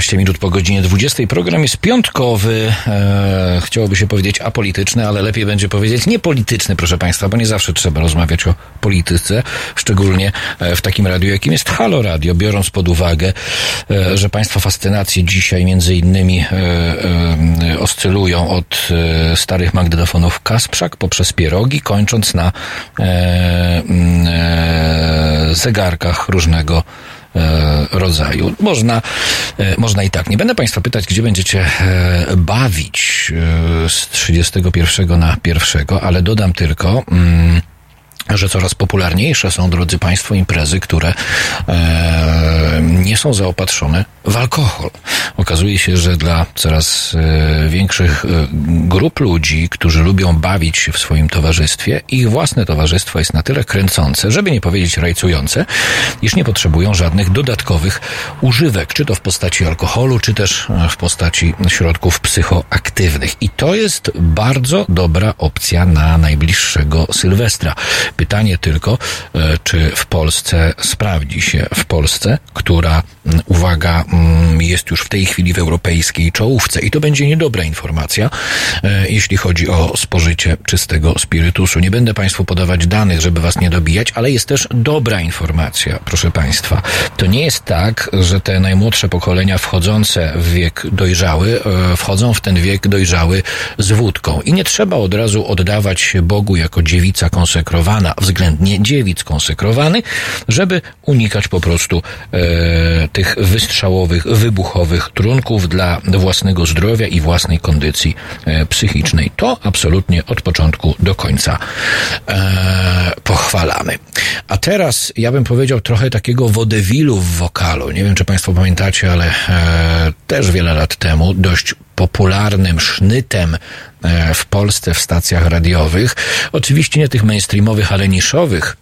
15 minut po godzinie 20. Program jest piątkowy, e, chciałoby się powiedzieć apolityczny, ale lepiej będzie powiedzieć niepolityczny, proszę Państwa, bo nie zawsze trzeba rozmawiać o polityce, szczególnie e, w takim radiu, jakim jest Halo Radio, biorąc pod uwagę, e, że Państwa fascynacje dzisiaj między innymi e, e oscylują od e, starych magnetofonów Kasprzak poprzez pierogi, kończąc na zegarkach różnego rodzaju. Można, e, można i tak. Nie będę Państwa pytać, gdzie będziecie e, bawić e, z 31 na 1, ale dodam tylko. Mm, że coraz popularniejsze są, drodzy Państwo, imprezy, które nie są zaopatrzone w alkohol. Okazuje się, że dla coraz e, większych e, grup ludzi, którzy lubią bawić się w swoim towarzystwie, ich własne towarzystwo jest na tyle kręcące, żeby nie powiedzieć rajcujące, iż nie potrzebują żadnych dodatkowych używek, czy to w postaci alkoholu, czy też e, w postaci środków psychoaktywnych. I to jest bardzo dobra opcja na najbliższego Sylwestra. Pytanie tylko, czy w Polsce sprawdzi się w Polsce, która, uwaga, jest już w tej chwili w europejskiej czołówce i to będzie niedobra informacja, e, jeśli chodzi o spożycie czystego spirytusu. Nie będę Państwu podawać danych, żeby Was nie dobijać, ale jest też dobra informacja, proszę Państwa. To nie jest tak, że te najmłodsze pokolenia wchodzące w wiek dojrzały, e, wchodzą w ten wiek dojrzały z wódką. I nie trzeba od razu oddawać się Bogu jako dziewica konsekrowana, względnie dziewic konsekrowany, żeby unikać po prostu e, tych wystrzałowych, wybuchowych trunków dla własnego zdrowia i własnej kondycji e, psychicznej. To absolutnie od początku do końca e, pochwalamy. A teraz ja bym powiedział trochę takiego wodewilu w wokalu. Nie wiem, czy Państwo pamiętacie, ale e, też wiele lat temu dość popularnym sznytem w Polsce w stacjach radiowych, oczywiście nie tych mainstreamowych, ale niszowych,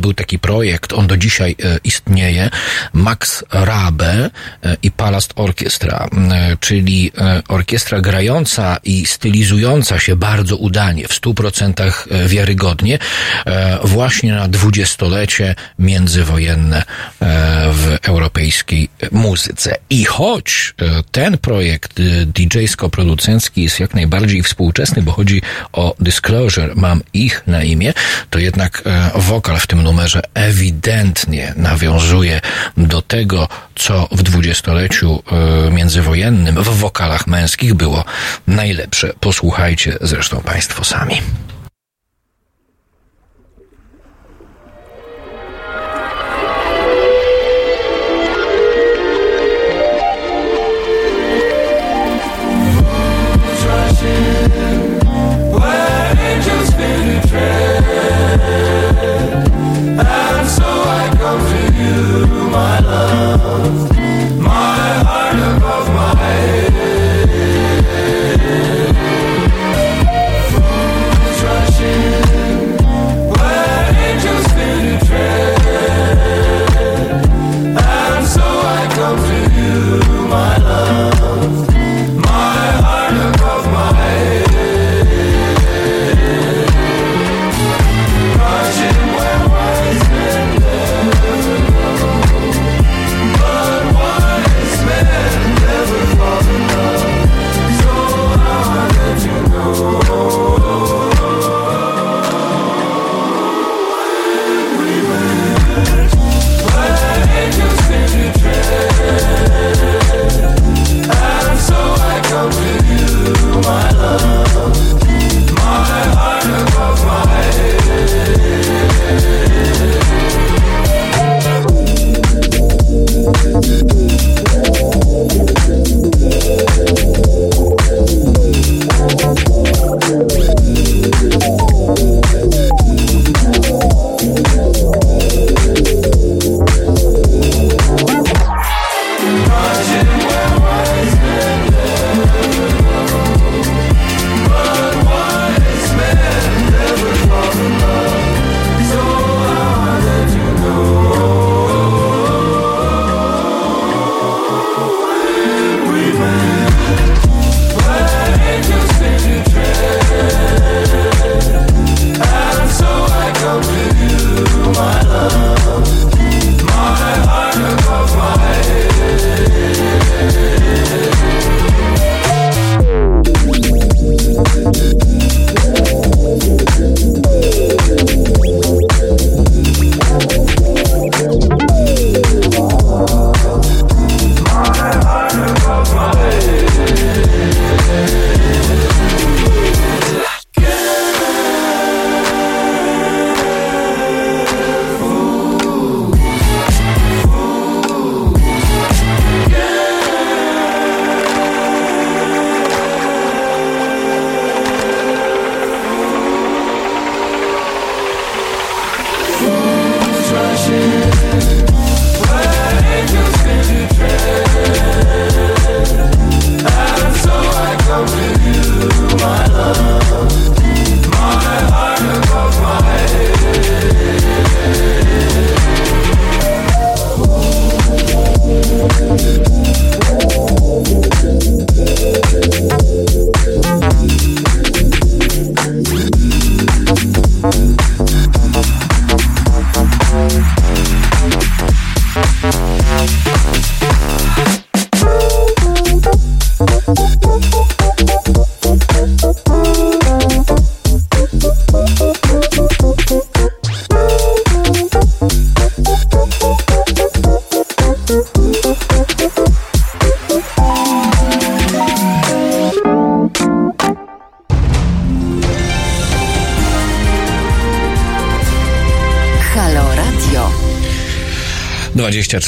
był taki projekt, on do dzisiaj e, istnieje, Max Rabe e, i Palast Orkiestra, e, czyli e, orkiestra grająca i stylizująca się bardzo udanie, w stu procentach e, wiarygodnie, e, właśnie na dwudziestolecie międzywojenne e, w europejskiej muzyce. I choć e, ten projekt e, DJ-sko-producencki jest jak najbardziej współczesny, bo chodzi o Disclosure, mam ich na imię, to jednak e, wokal w tym numerze ewidentnie nawiązuje do tego, co w dwudziestoleciu e, międzywojennym w wokalach męskich było najlepsze. Posłuchajcie zresztą Państwo sami.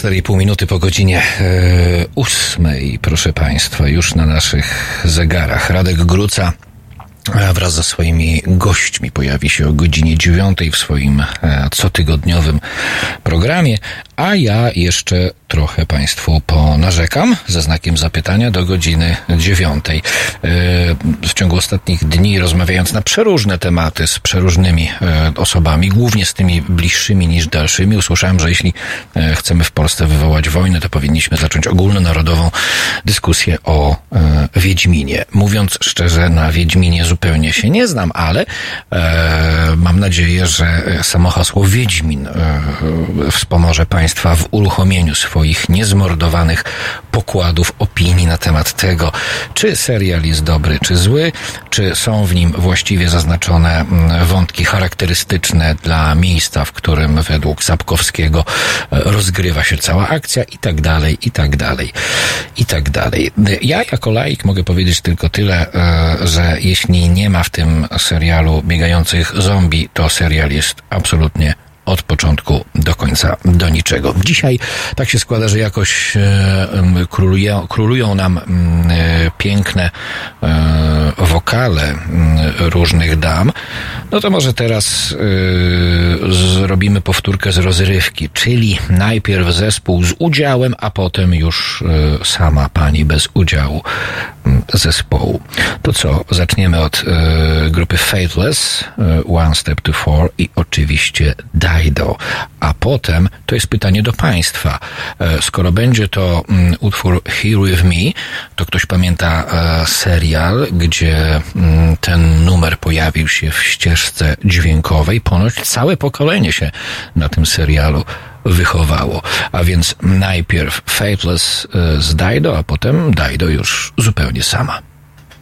24,5 minuty po godzinie e, ósmej, proszę Państwa, już na naszych zegarach. Radek Gruca wraz ze swoimi gośćmi pojawi się o godzinie dziewiątej w swoim e, cotygodniowym programie, a ja jeszcze trochę Państwu ponarzekam ze znakiem zapytania do godziny dziewiątej. E, w ciągu ostatnich dni rozmawiając na przeróżne tematy z przeróżnymi e, osobami, głównie z tymi bliższymi niż dalszymi, usłyszałem, że jeśli e, chcemy w Polsce wywołać wojnę, to powinniśmy zacząć ogólnonarodową dyskusję o Wiedźminie. Mówiąc szczerze, na Wiedźminie zupełnie się nie znam, ale mam nadzieję, że samo hasło Wiedźmin wspomoże Państwa w uruchomieniu swoich niezmordowanych pokładów opinii na temat tego, czy serial jest dobry, czy zły, czy są w nim właściwie zaznaczone mm, wątki charakterystyczne dla miejsca, w którym według Sapkowskiego e, rozgrywa się cała akcja i tak dalej, i tak dalej, i tak dalej. Ja jako laik mogę powiedzieć tylko tyle, e, że jeśli nie ma w tym serialu biegających zombie, to serial jest absolutnie od początku do końca do niczego. Dzisiaj tak się składa, że jakoś e, królują, królują nam e, piękne e, wokale różnych dam. No to może teraz zrobimy powtórkę z rozrywki, czyli najpierw zespół z udziałem, a potem już sama pani bez udziału zespołu. To co, zaczniemy od grupy Faithless, One Step to Four i oczywiście Dido, a potem to jest pytanie do Państwa. E, skoro będzie to mm, utwór Here With Me, to ktoś pamięta serial, gdzie mm, ten numer pojawił się w ścieżce dźwiękowej. Ponoć całe pokolenie się na tym serialu wychowało. A więc najpierw Faithless z Dido, a potem Dido już zupełnie sama.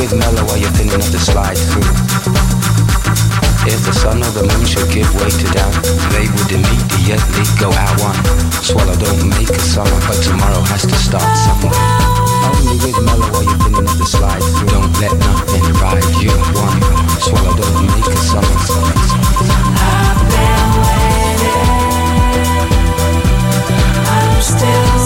with mellow while you're thinking of the slide through. If the sun or the moon should give way to doubt, they would immediately go out one. Swallow don't make a summer, but tomorrow has to start somewhere. Only with mellow while you're thinking of the slide through. Don't let nothing ride you one. Swallow don't make a summer. I've been waiting. I'm still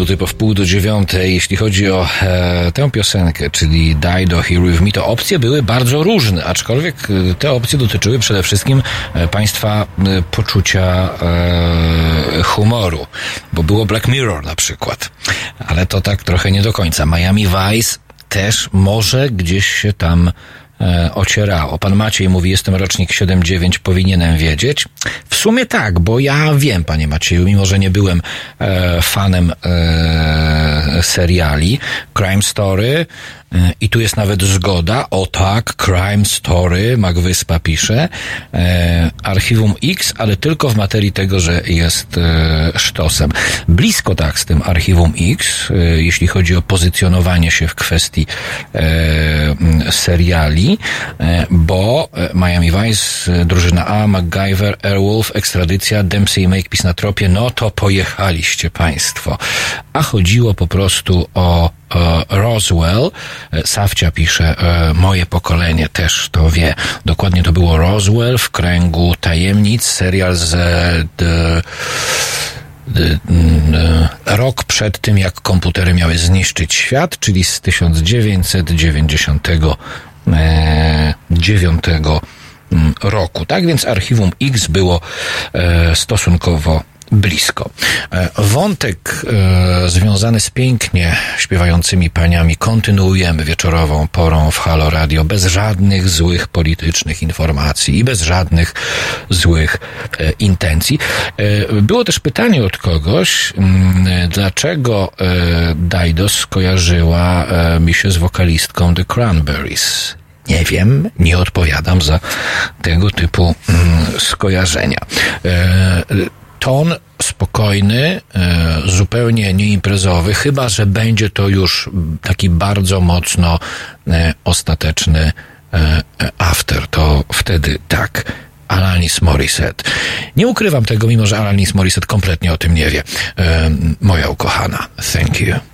minuty po wpół do dziewiątej. Jeśli chodzi o e, tę piosenkę, czyli Die Do Here With Me, to opcje były bardzo różne, aczkolwiek e, te opcje dotyczyły przede wszystkim e, państwa e, poczucia e, humoru, bo było Black Mirror na przykład, ale to tak trochę nie do końca. Miami Vice też może gdzieś się tam E, ocierało. Pan Maciej mówi, jestem rocznik 79, powinienem wiedzieć. W sumie tak, bo ja wiem, panie Macieju, mimo że nie byłem e, fanem e, seriali Crime Story, i tu jest nawet zgoda. O tak, Crime Story, Magwyspa pisze. E, Archiwum X, ale tylko w materii tego, że jest e, sztosem. Blisko tak z tym Archiwum X, e, jeśli chodzi o pozycjonowanie się w kwestii e, seriali, e, bo e, Miami Vice, e, drużyna A, MacGyver, Airwolf, Ekstradycja, Dempsey i Makepeace na tropie, no to pojechaliście państwo. A chodziło po prostu o Roswell. E, Sawcia pisze, e, moje pokolenie też to wie. Dokładnie to było Roswell w kręgu tajemnic, serial z e, e, rok przed tym, jak komputery miały zniszczyć świat, czyli z 1999 mm, roku. Tak więc Archiwum X było e, stosunkowo blisko. E, Wątek e, związany z pięknie śpiewającymi paniami kontynuujemy wieczorową porą w Halo Radio bez żadnych złych politycznych informacji i bez żadnych złych e, intencji. Było też pytanie od kogoś, mm, dlaczego Daidos skojarzyła mi się z wokalistką The Cranberries. Nie wiem, nie odpowiadam za tego typu mm, skojarzenia. Ton spokojny, e, zupełnie nieimprezowy, chyba że będzie to już taki bardzo mocno e, ostateczny e, after, to wtedy tak. Alanis Morissette. Nie ukrywam tego, mimo że Alanis Morissette kompletnie o tym nie wie. Moja ukochana. Thank you.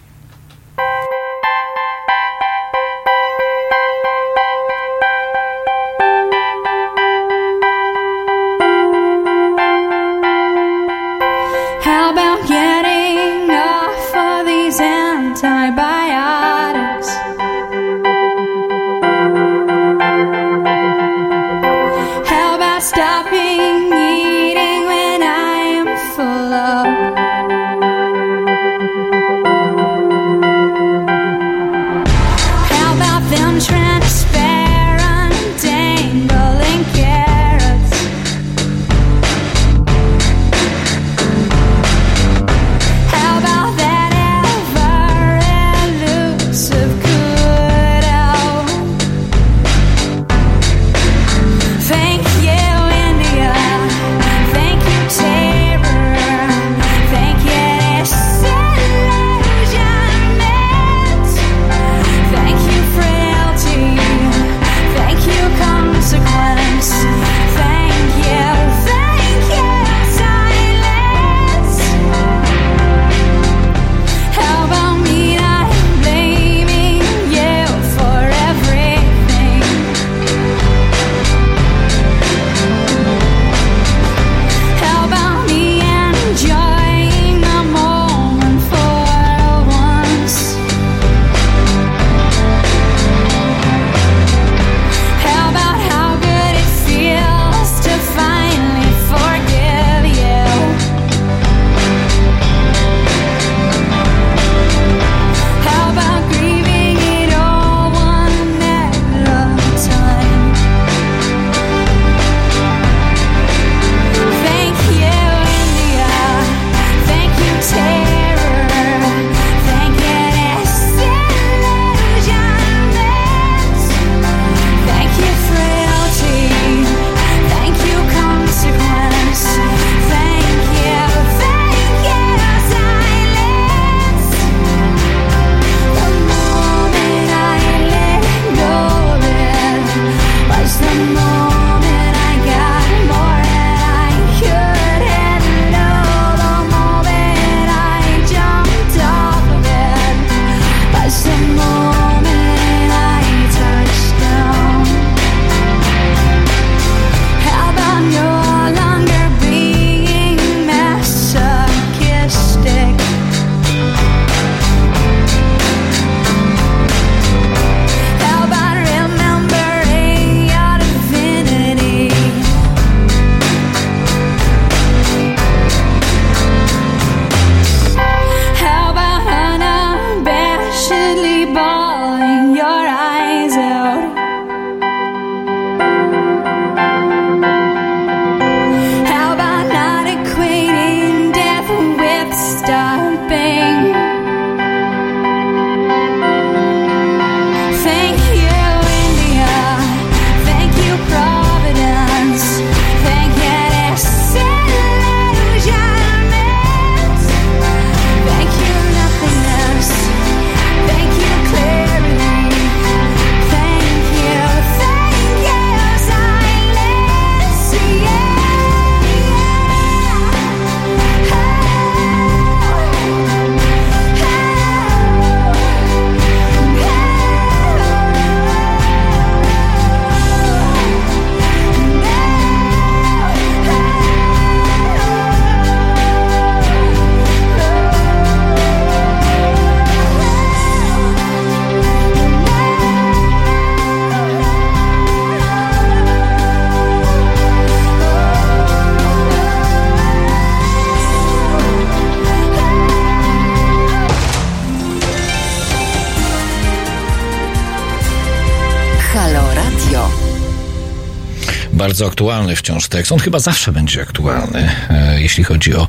Bardzo aktualny wciąż tekst. On chyba zawsze będzie aktualny, e, jeśli chodzi o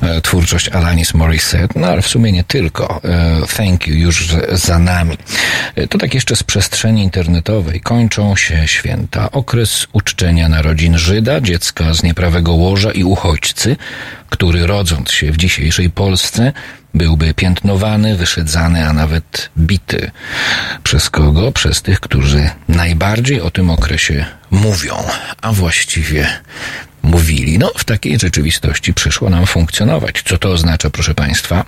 e, twórczość Alanis Morissette, no ale w sumie nie tylko. E, thank you już za nami. To tak jeszcze z przestrzeni internetowej. Kończą się święta. Okres uczczenia narodzin Żyda, dziecka z nieprawego łoża i uchodźcy, który rodząc się w dzisiejszej Polsce byłby piętnowany, wyszedzany, a nawet bity. Przez kogo? Przez tych, którzy najbardziej o tym okresie mówią, a właściwie mówili. No, w takiej rzeczywistości przyszło nam funkcjonować. Co to oznacza, proszę Państwa?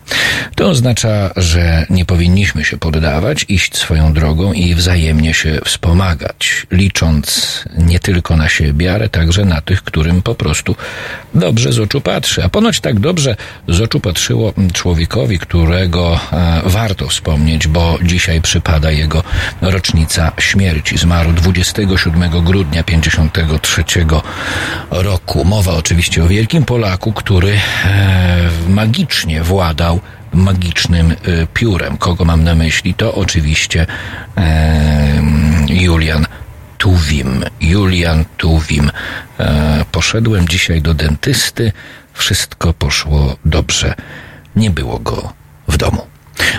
To oznacza, że nie powinniśmy się poddawać, iść swoją drogą i wzajemnie się wspomagać, licząc nie tylko na siebie, ale także na tych, którym po prostu dobrze z oczu patrzy. A ponoć tak dobrze z oczu patrzyło człowiekowi, którego e, warto wspomnieć, bo dzisiaj przypada jego rocznica śmierci. Zmarł 27 grudnia 53 roku. Mowa oczywiście o wielkim Polaku, który e, magicznie władał magicznym e, piórem. Kogo mam na myśli? To oczywiście e, Julian Tuwim. Julian Tuwim. Poszedłem dzisiaj do dentysty. Wszystko poszło dobrze. Nie było go w domu.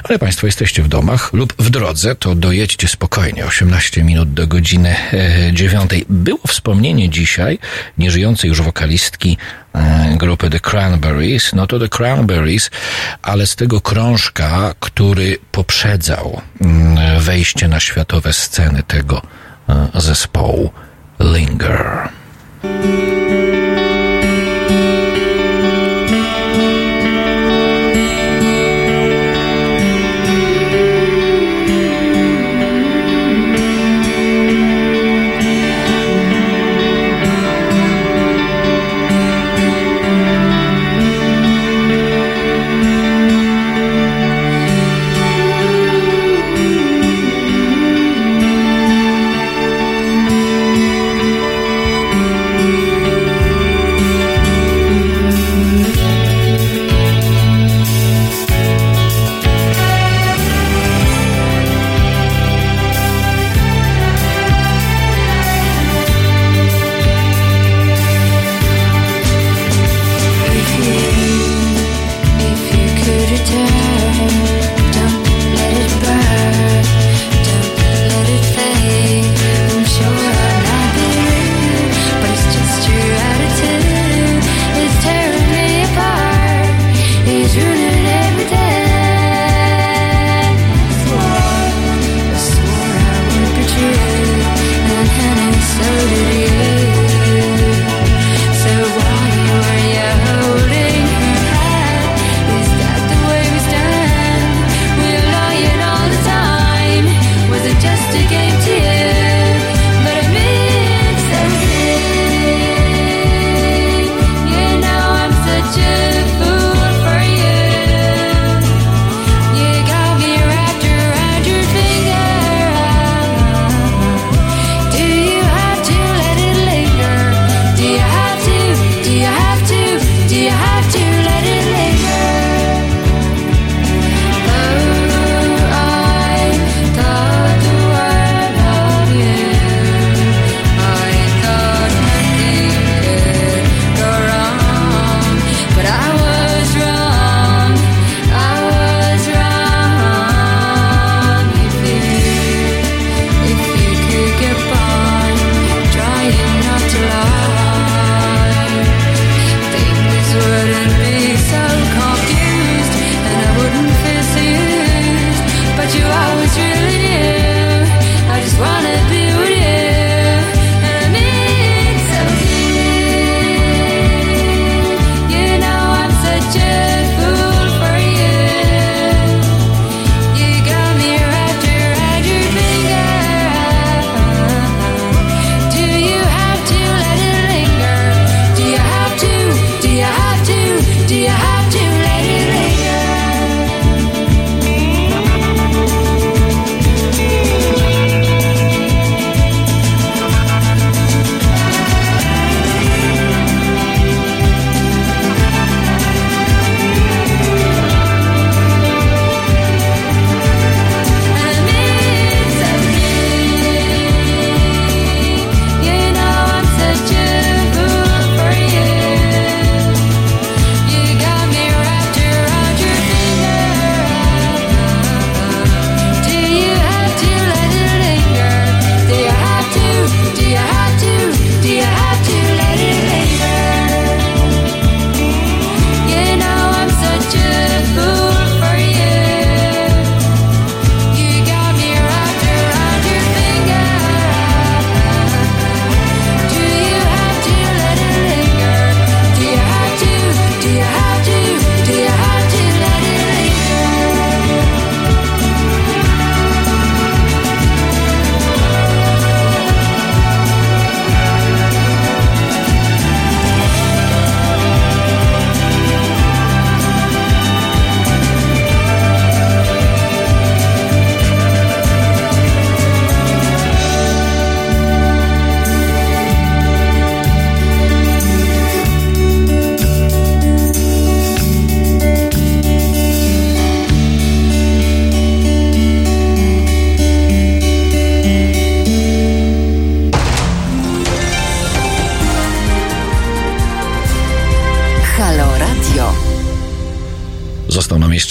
Ale Państwo jesteście w domach lub w drodze, to dojedźcie spokojnie. 18 minut do godziny e, 9. Było wspomnienie dzisiaj nieżyjącej już wokalistki e, grupy The Cranberries. No to The Cranberries, ale z tego krążka, który poprzedzał mm, wejście na światowe sceny tego e, zespołu Linger.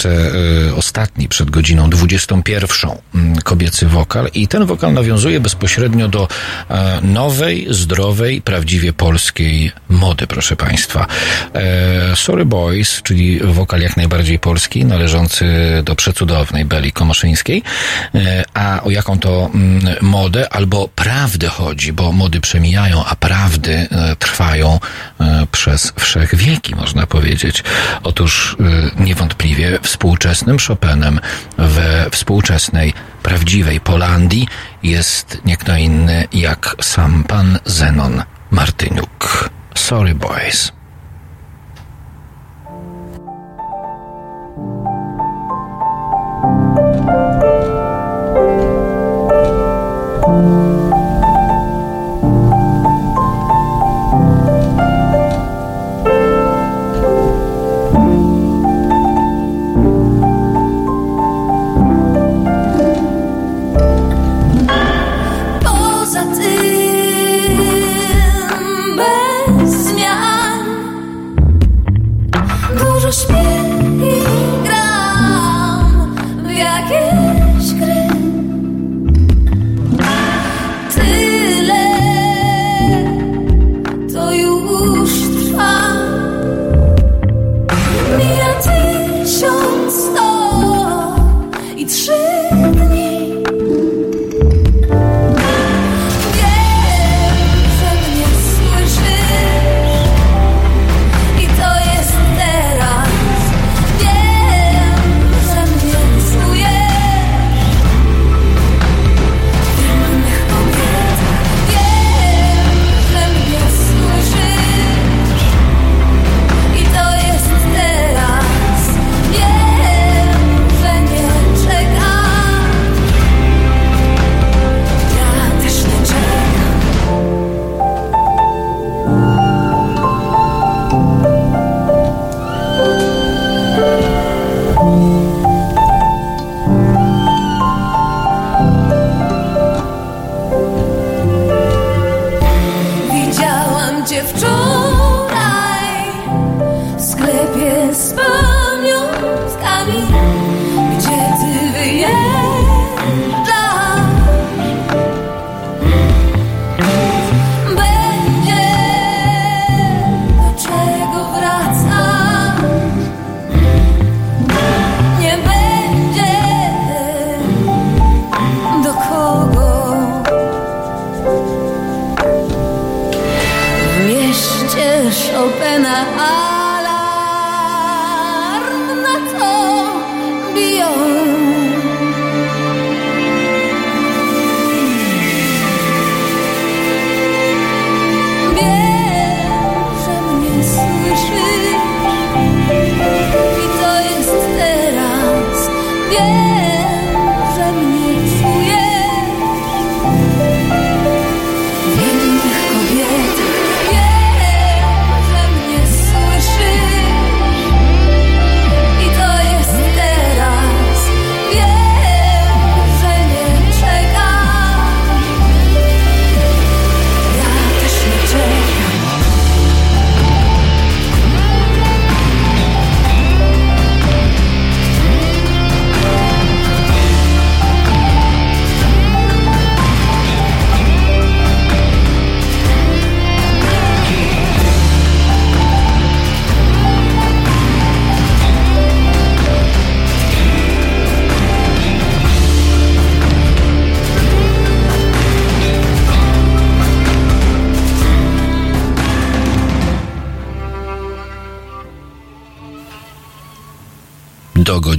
Jeszcze e, ostatni przed godziną 21 mm, kobiecy wokal i ten wokal nawiązuje bezpośrednio do e, nowej, zdrowej, prawdziwie polskiej mody, proszę Państwa. E, Sorry Boys, czyli wokal jak najbardziej polski, należący do przecudownej Beli Komoszyńskiej. E, a o jaką to mm, modę albo prawdę chodzi, bo mody przemijają, a prawdy trwają przez wszechwieki, można powiedzieć. Otóż e, niewątpliwie współczesnym Chopinem we współczesnej, prawdziwej Polandii jest nie kto inny jak sam pan Zenon Martyniuk. Sorry boys.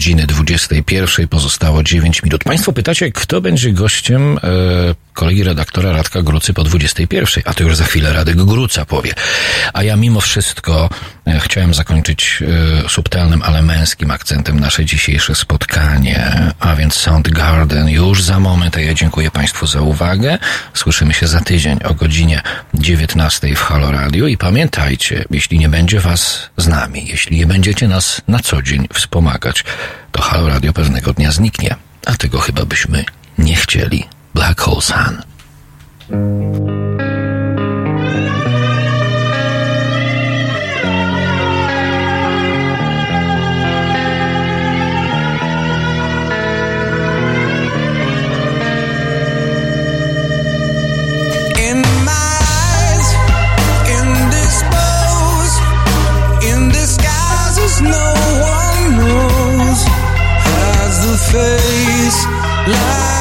Godziny 21 pozostało 9 minut. Państwo pytacie, kto będzie gościem e, kolegi redaktora Radka Grucy po 21, a to już za chwilę Radek Gruca powie. A ja mimo wszystko e, chciałem zakończyć e, subtelnym, ale męskim akcentem nasze dzisiejsze spotkanie, a więc Soundgarden już za moment, a ja dziękuję Państwu za uwagę. Słyszymy się za tydzień o godzinie 19 w Halo Radio i pamiętajcie, jeśli nie będzie Was z nami, jeśli nie będziecie nas na co dzień wspomagać, to Halo Radio pewnego dnia zniknie, a tego chyba byśmy nie chcieli. Black Hole Sun. this life.